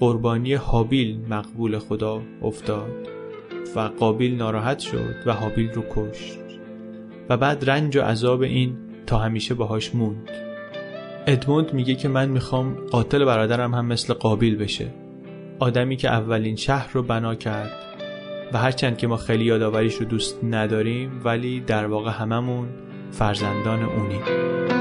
قربانی حابیل مقبول خدا افتاد و قابیل ناراحت شد و حابیل رو کشت. و بعد رنج و عذاب این تا همیشه باهاش موند. ادموند میگه که من می‌خوام قاتل برادرم هم مثل قابیل بشه. آدمی که اولین شهر رو بنا کرد و هرچند که ما خیلی یادآوریش رو دوست نداریم ولی در واقع هممون فرزندان اونیم.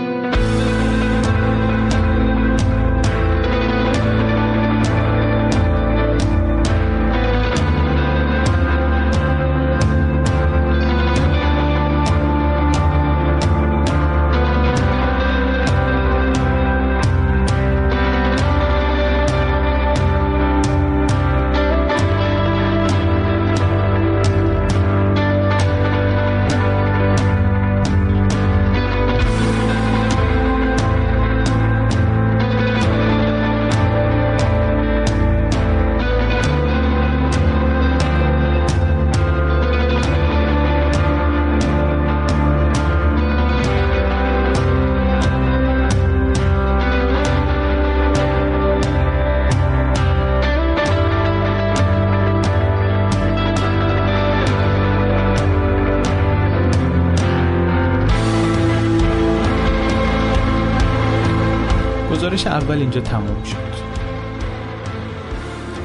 اینجا تموم شد.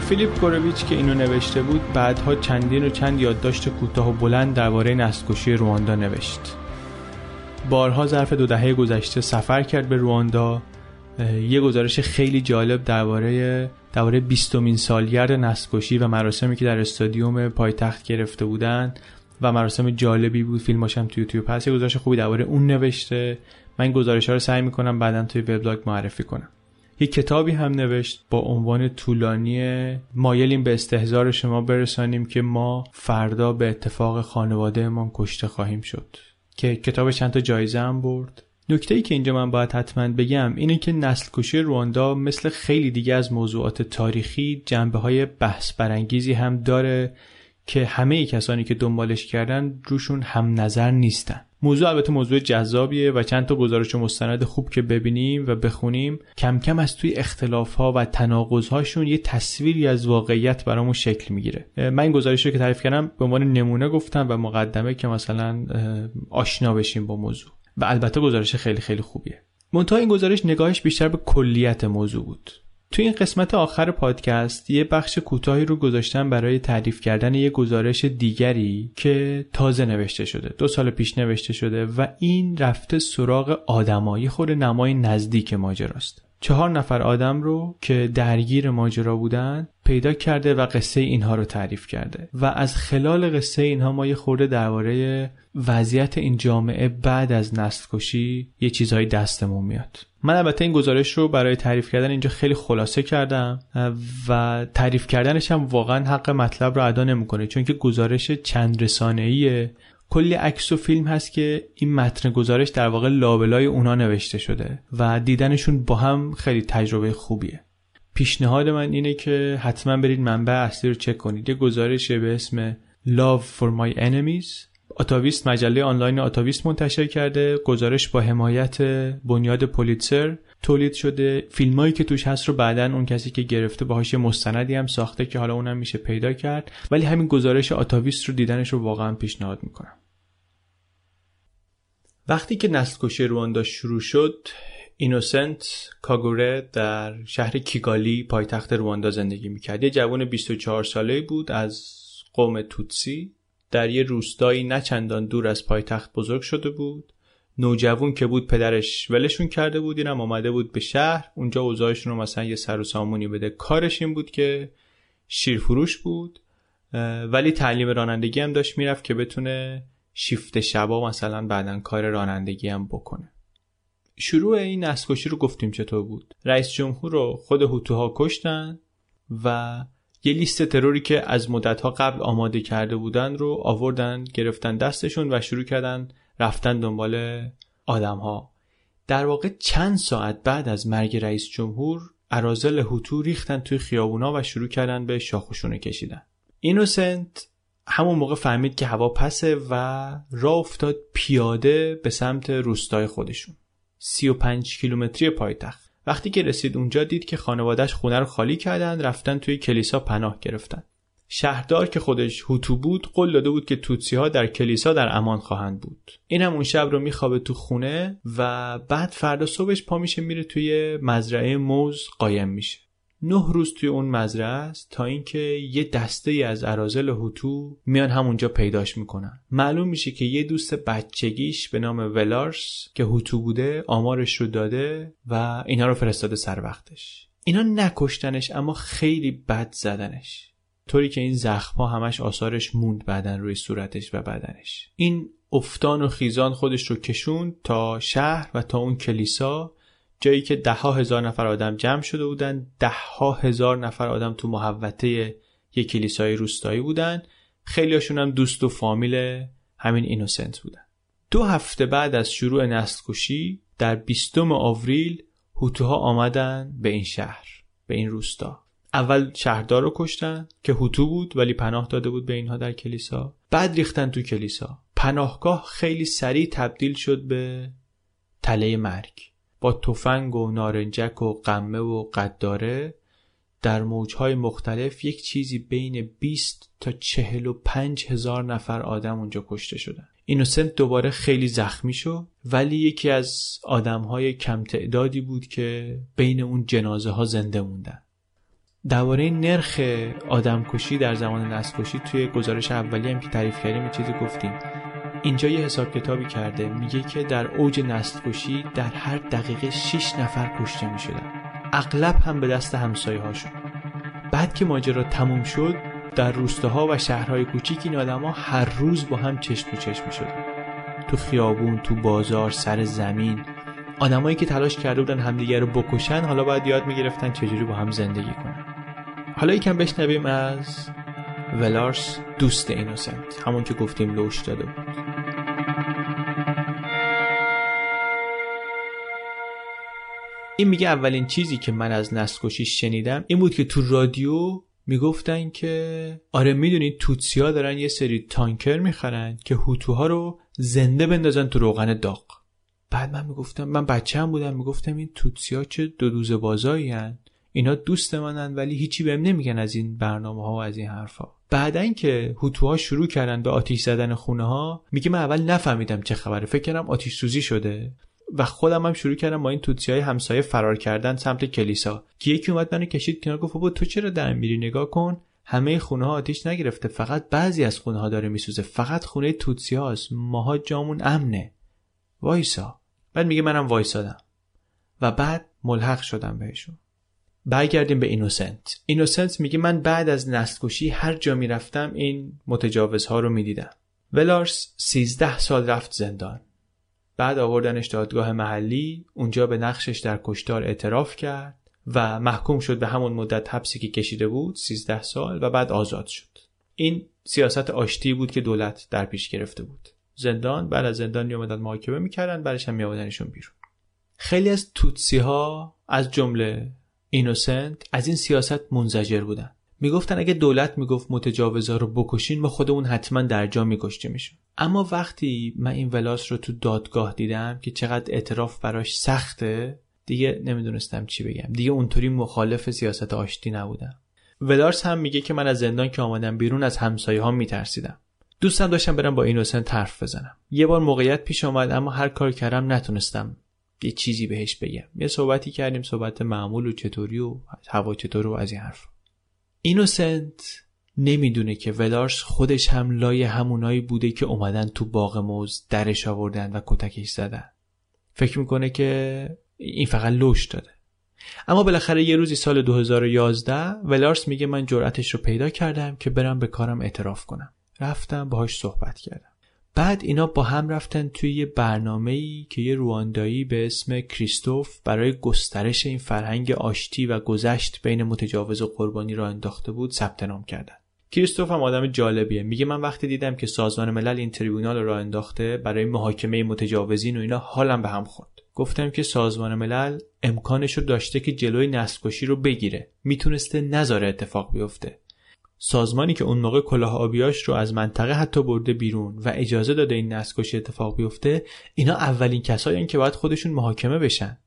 فیلیپ گورویچ که اینو نوشته بود بعدها چندین و چند یادداشت کوتاه و بلند درباره نسل‌کشی رواندا نوشت. بارها ظرف دو دهه گذشته سفر کرد به رواندا. یه گزارش خیلی جالب درباره درباره 20 سالگرد نسل‌کشی و مراسمی که در استادیوم پایتخت گرفته بودن و مراسم جالبی بود. فیلماش هم تو یوتیوب هست. یه گزارش خوبی درباره اون نوشته. من گزارش ها رو سعی می‌کنم بعدا توی وبلاگ معرفی کنم. یه کتابی هم نوشت با عنوان طولانی مایلیم به استهزار شما برسانیم که ما فردا به اتفاق خانوادهمان کشته خواهیم شد. که کتاب چند تا جایزه هم برد. نکته ای که اینجا من باید حتما بگم اینه که نسل کشی رواندا مثل خیلی دیگه از موضوعات تاریخی جنبه های بحث برانگیزی هم داره که همه کسانی که دنبالش کردن روشون هم نظر نیستن. موضوع البته موضوع جذابیه و چند تا گزارش و مستند خوب که ببینیم و بخونیم. کم کم از توی اختلاف ها و تناقض هاشون یه تصویری از واقعیت برامون شکل می‌گیره. من این گزارش رو که تعریف کردم به عنوان نمونه گفتم و مقدمه که مثلا آشنا بشیم با موضوع. و البته گزارش خیلی خیلی خوبیه. منتها این گزارش نگاهش بیشتر به کلیت موضوع بود. تو این قسمت آخر پادکست یه بخش کوتاهی رو گذاشتم برای تعریف کردن یه گزارش دیگری که تازه نوشته شده دو سال پیش نوشته شده و این رفته سراغ آدمایی خود نمای نزدیک ماجراست. چهار نفر آدم رو که درگیر ماجرا بودن پیدا کرده و قصه اینها رو تعریف کرده. و از خلال قصه اینها ما یه خورده درباره وضعیت این جامعه بعد از نسل کشی یه چیزهایی دستمون میاد. من البته این گزارش رو برای تعریف کردن اینجا خیلی خلاصه کردم و تعریف کردنش هم واقعا حق مطلب رو ادا نمی‌کنه چون که گزارش چند رسانه‌ایه کلی عکس و فیلم هست که این متن گزارش در واقع لابلای اونا نوشته شده و دیدنشون با هم خیلی تجربه خوبیه. پیشنهاد من اینه که حتما برید منبع اصلی رو چک کنید. یه گزارش به اسم Love for My Enemies. آتاویست مجله آنلاین آتاویست منتشر کرده. گزارش با حمایت بنیاد پولیتسر تولید شده. فیلمایی که توش هست رو بعدا اون کسی که گرفته باهاش مستندی هم ساخته که حالا اونم میشه پیدا کرد. ولی همین گزارش آتاویست رو دیدنش رو واقعا پیشنهاد می‌کنم. وقتی که نسل کشی رواندا شروع شد اینوسنت کاگوره در شهر کیگالی پایتخت رواندا زندگی می‌کرد. یه جوان 24 ساله بود از قوم توتسی. در یه روستایی نه چندان دور از پایتخت بزرگ شده بود. نوجوون که بود پدرش ولشون کرده بود اینم آمده بود به شهر. اونجا اوضاعشون رو مثلا یه سر و سامونی بده. کارش این بود که شیرفروش بود. ولی تعلیم رانندگی هم داشت می‌رفت که بتونه شیفت شبا مثلا بعدا کار رانندگی هم بکنه. شروع این نسکشی رو گفتیم چطور بود؟ رئیس جمهور رو خود هوتوها کشتن و یه لیست تروری که از مدتها قبل آماده کرده بودن رو آوردن گرفتن دستشون و شروع کردن رفتن دنبال آدم ها در واقع چند ساعت بعد از مرگ رئیس جمهور ارازل هوتو ریختن توی خیابونا و شروع کردن به شاخشونه کشیدن. اینوسنت همون موقع فهمید که هوا پسه و راه افتاد پیاده به سمت روستای خودشون. 35 کیلومتری پایتخت. وقتی که رسید اونجا دید که خانوادهش خونه رو خالی کردن رفتن توی کلیسا پناه گرفتن. شهردار که خودش هوتو بود قول داده بود که توتسی ها در کلیسا در امان خواهند بود. این هم اون شب رو میخوابه تو خونه و بعد فردا صبحش پا میشه میره توی مزرعه موز قایم میشه. نه روز توی اون مزرعه است تا اینکه یه دسته ای از ارازل هوتو میان همونجا پیداش می‌کنن. معلوم میشه که یه دوست بچگیش به نام ولارس که هوتو بوده آمارش رو داده و اینا رو فرستاده سر وقتش. اینا نکشتنش اما خیلی بد زدنش. طوری که این زخم همش آثارش موند بعدن روی صورتش و بدنش. این افتان و خیزان خودش رو کشون تا شهر و تا اون کلیسا جایی که ده ها هزار نفر آدم جمع شده بودن ده ها هزار نفر آدم تو محوطه یک کلیسای روستایی بودن. خیلی هم دوست و فامیل همین اینوسنت بودن. دو هفته بعد از شروع نسل کشی در بیستم آوریل هوتوها آمدن به این شهر به این روستا. اول شهردار رو کشتن که هوتو بود ولی پناه داده بود به اینها در کلیسا. بعد ریختن تو کلیسا. پناهگاه خیلی سریع تبدیل شد به تله مرگ. با تفنگ و نارنجک و قمه و قداره در موجهای مختلف یک چیزی بین 20 تا 45 هزار نفر آدم اونجا کشته شدن. اینوسنت دوباره خیلی زخمی شد ولی یکی از آدمهای کم تعدادی بود که بین اون جنازه ها زنده موندن. درباره نرخ آدمکشی در زمان نسل توی گزارش اولی هم که تعریف کردیم چیزی گفتیم. اینجا یه حساب کتابی کرده میگه که در اوج نسل کشی در هر دقیقه 6 نفر کشته می شدن اغلب هم به دست همسایه هاشون بعد که ماجرا تموم شد در روستاها و شهرهای کوچیک این آدما هر روز با هم چشم تو چشم شدن تو خیابون تو بازار سر زمین آدمایی که تلاش کرده بودن همدیگه رو بکشن حالا باید یاد می‌گرفتن چجوری با هم زندگی کنن. حالا یکم بشنویم از ولارس دوست اینوسنت. همون که گفتیم لوش داده بود. این میگه اولین چیزی که من از نسل شنیدم این بود که تو رادیو می‌گفتن که آره می‌دونید توتسیا دارن یه سری تانکر می‌خرن که هوتوها رو زنده بندازن تو روغن داغ. بعد من می‌گفتم من بچه هم بودم می‌گفتم این توتسیا چه دو روز بازایی هن. اینا دوست منن ولی هیچی بهم نمیگن از این برنامه ها و از این حرفا. بعد اینکه هوتوها شروع کردن به آتیش زدن خونه ها میگه من اول نفهمیدم چه خبره. فکر کردم آتیش سوزی شده و خودم هم شروع کردم با این توتسی های همسایه فرار کردن سمت کلیسا. که یکی اومد منو کشید کنار گفت بابا تو چرا در میری؟ نگاه کن. همه خونه ها آتیش نگرفته. فقط بعضی از خونه ها داره میسوزه. فقط خونه توتسی هاست. ماها جامون امنه. وایسا. بعد میگه منم وایسادم. و بعد ملحق شدم بهشون. برگردیم به اینوسنت اینوسنت میگه من بعد از نسل هر جا می‌رفتم این متجاوزها رو می‌دیدم. ولارس 13 سال رفت زندان. بعد آوردنش دادگاه محلی اونجا به نقشش در کشتار اعتراف کرد و محکوم شد به همون مدت حبسی که کشیده بود 13 سال و بعد آزاد شد. این سیاست آشتی بود که دولت در پیش گرفته بود. زندان بعد از زندان میومدن محاکمه می‌کردن بعدش هم میآوردنشون بیرون. خیلی از توتسی ها از جمله اینوسنت از این سیاست منزجر بودن. می‌گفتن اگه دولت می‌گفت متجاوزا رو بکشین ما خودمون حتما در جا میکشتیمشون اما وقتی من این ولاس رو تو دادگاه دیدم که چقدر اعتراف براش سخته دیگه نمی‌دونستم چی بگم. دیگه اونطوری مخالف سیاست آشتی نبودم. ولارس هم میگه که من از زندان که آمدم بیرون از همسایه ها میترسیدم. دوستم داشتم برم با اینوسنت حرف بزنم. یه بار موقعیت پیش آمد اما هر کار کردم نتونستم یه چیزی بهش بگم. یه صحبتی کردیم صحبت معمول و چطوری و هوا چطور و از این حرف اینوسنت نمی‌دونه که ولارس خودش هم لای همونایی بوده که اومدن تو باغ موز درش آوردن و کتکش زدن. فکر می‌کنه که این فقط لوش داده. اما بالاخره یه روزی سال 2011 ولارس میگه من جرأتش رو پیدا کردم که برم به کارم اعتراف کنم. رفتم باهاش صحبت کردم. بعد اینا با هم رفتن توی یه برنامه ای که یه رواندایی به اسم کریستوف برای گسترش این فرهنگ آشتی و گذشت بین متجاوز و قربانی را انداخته بود ثبت نام کردن. کریستوف هم آدم جالبیه. میگه من وقتی دیدم که سازمان ملل این تریبونال را انداخته برای محاکمه متجاوزین و اینا حالم به هم خورد. گفتم که سازمان ملل امکانش رو داشته که جلوی نسل رو بگیره. می‌تونسته نذاره اتفاق بیفته. سازمانی که اون موقع کلاه آبیاش رو از منطقه حتی برده بیرون و اجازه داده این نسل اتفاق بیفته اینا اولین کسایی که باید خودشون محاکمه بشن.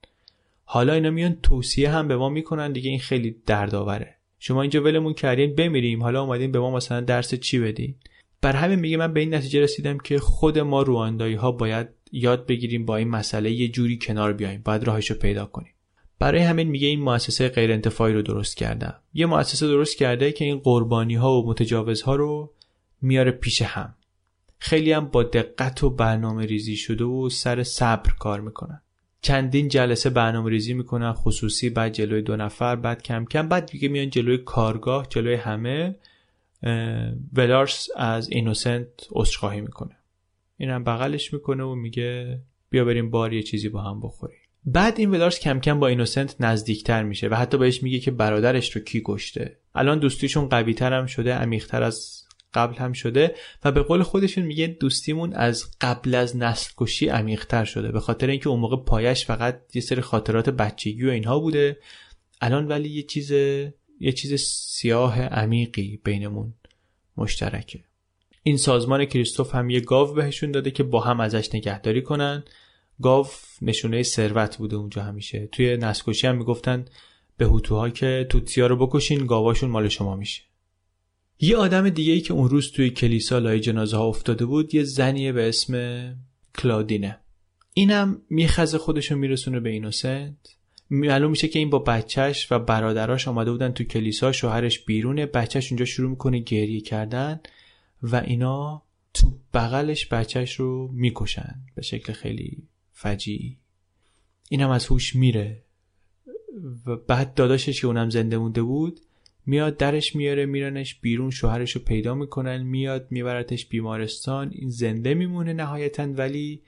حالا اینا میان توصیه هم به ما می‌کنن دیگه این خیلی دردآوره. شما اینجا ولمون کردین بمیریم. حالا اومدین به ما مثلا درس چی بدین. بر همین میگه من به این نتیجه رسیدم که خود ما رواندایی ها باید یاد بگیریم با این مسئله یه جوری کنار بیایم باید راهش رو پیدا کنیم. برای همین میگه این مؤسسه غیر انتفاعی رو درست کردم یه مؤسسه درست کرده که این قربانی ها و متجاوزها رو میاره پیش هم. خیلی هم با دقت و برنامه ریزی شده و سر صبر کار می‌کنن چندین جلسه برنامه ریزی می‌کنن خصوصی بعد جلوی دو نفر بعد کم کم بعد دیگه میان جلوی کارگاه جلوی همه ولارس از اینوسنت عذرخواهی می‌کنه. اینم بغلش می‌کنه و میگه بیا بریم بار یه چیزی با هم بخوریم. بعد این ولارس کم کم با اینوسنت نزدیکتر میشه و حتی بهش میگه که برادرش رو کی کشته. الان دوستیشون قوی هم شده عمیقتر از قبل هم شده و به قول خودشون میگه دوستیمون از قبل از نسل کشی عمیقتر شده. به خاطر اینکه اون موقع پایش فقط یه سری خاطرات بچگی و اینها بوده. الان ولی یه چیز یه چیز سیاه عمیقی بینمون مشترکه. این سازمان کریستوف هم یه گاو بهشون داده که با هم ازش نگهداری کنن. گاو نشونه ثروت بوده اونجا همیشه. توی نسکشی هم می‌گفتن به هوتوها که توتسیا رو بکشین گاواشون مال شما میشه. یه آدم دیگه ای که اون روز توی کلیسا لای جنازه ها افتاده بود یه زنیه به اسم کلادینه. اینم میخزه خودشو میرسونه به اینوسنت. معلوم میشه که این با بچهش و برادراش آمده بودن تو کلیسا شوهرش بیرونه. بچهش اونجا شروع می‌کنه گریه کردن و اینا تو بغلش بچهش رو می‌کشن. به شکل خیلی فجیعی اینم از هوش میره. و بعد داداشش که اونم زنده مونده بود میاد درش میاره میرنش بیرون شوهرش رو پیدا می‌کنن میاد میبرتش بیمارستان این زنده میمونه نهایتا ولی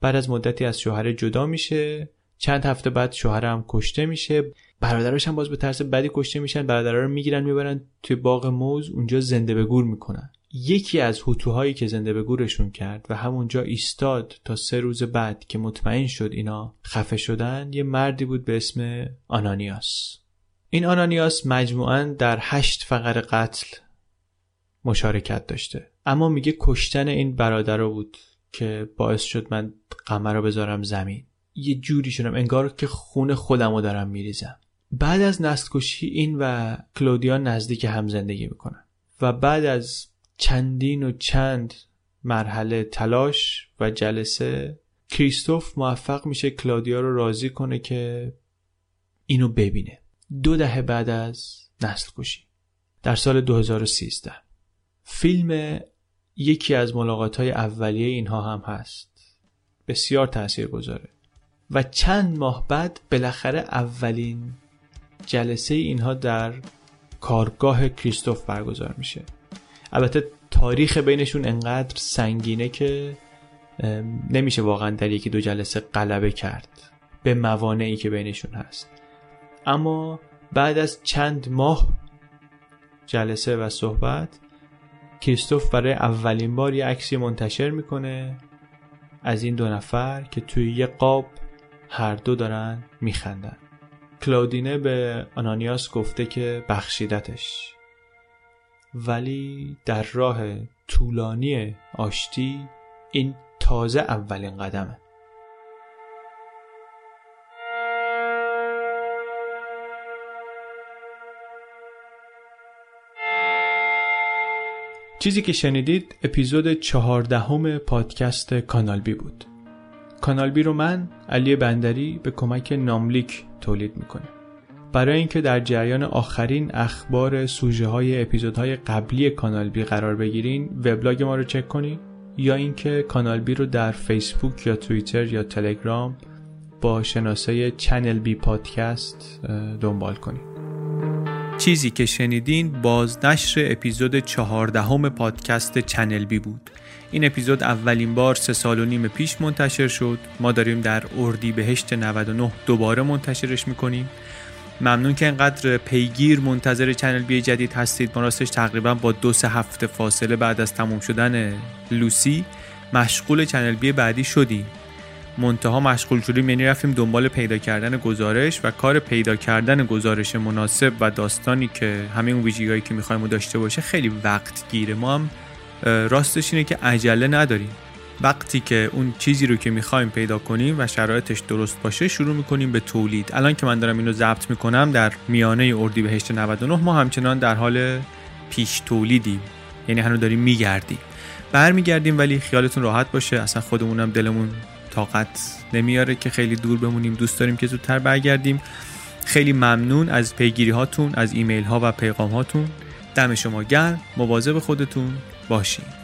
بعد از مدتی از شوهر جدا میشه. چند هفته بعد شوهرم کشته میشه. برادراش هم باز به ترس بدی کشته میشن برادرها رو می‌گیرن می‌برن توی باغ موز اونجا زنده به گور می‌کنن. یکی از هوتوهایی که زنده به گورشون کرد و همونجا ایستاد تا سه روز بعد که مطمئن شد اینا خفه شدن یه مردی بود به اسم آنانیاس. این آنانیاس مجموعا در هشت فقر قتل مشارکت داشته. اما میگه کشتن این برادر بود که باعث شد من قمر رو بذارم زمین. یه جوری شدم انگار که خون خودم رو دارم میریزم. بعد از نسل کشی این و کلودیا نزدیک هم زندگی می‌کنن. و بعد از چندین و چند مرحله تلاش و جلسه کریستوف موفق میشه کلودیا رو راضی کنه که اینو ببینه. دو دهه بعد از نسل کشی در سال 2013 فیلم یکی از ملاقات های اولیه اینها هم هست. بسیار تأثیر گذاره و چند ماه بعد بالاخره اولین جلسه اینها در کارگاه کریستوف برگزار میشه. البته تاریخ بینشون انقدر سنگینه که نمیشه واقعا در یکی دو جلسه غلبه کرد به موانعی که بینشون هست. اما بعد از چند ماه جلسه و صحبت کریستوف برای اولین بار یه عکسی منتشر می‌کنه از این دو نفر که توی یه قاب هر دو دارن میخندن. کلاودینه به آنانیاس گفته که بخشیدتش. ولی در راه طولانی آشتی این تازه اولین قدمه. چیزی که شنیدید اپیزود چهاردهم پادکست کانال بی بود. کانال بی رو من علی بندری به کمک ناملیک تولید می‌کنه. برای اینکه در جریان آخرین اخبار سوژه های اپیزودهای قبلی کانال بی قرار بگیرین وبلاگ ما رو چک کنید یا اینکه کانال بی رو در فیسبوک یا توییتر یا تلگرام با شناسه چنل بی پادکست دنبال کنید چیزی که شنیدین بازنشر اپیزود چهاردهم پادکست چنل بی بود. این اپیزود اولین بار سه سال و نیم پیش منتشر شد. ما داریم در اردیبهشت 99 دوباره منتشرش می‌کنیم. ممنون که انقدر پیگیر منتظر چنل بی جدید هستید. ما راستش تقریبا با دو سه هفته فاصله بعد از تموم شدن لوسی مشغول چنل بی بعدی شدیم. منتها مشغول شدیم یعنی رفتیم دنبال پیدا کردن گزارش و کار پیدا کردن گزارش مناسب و داستانی که همه اون ویژگیهایی که می‌خوایم داشته باشه خیلی وقت گیره. ما هم راستش اینه که عجله نداریم. وقتی که اون چیزی رو که می‌خوایم پیدا کنیم و شرایطش درست باشه شروع می‌کنیم به تولید. الان که من دارم اینو ضبط می‌کنم در میانه اردیبهشت 99 ما همچنان در حال پیش تولیدیم. یعنی هنوز داریم میگردیم. برمیگردیم ولی خیالتون راحت باشه. اصلا خودمونم دلمون طاقت نمیاره که خیلی دور بمونیم. دوست داریم که زودتر برگردیم. خیلی ممنون از پیگیری هاتون از ایمیل ها و پیغام هاتون دم شما گرم. مواظب خودتون باشین.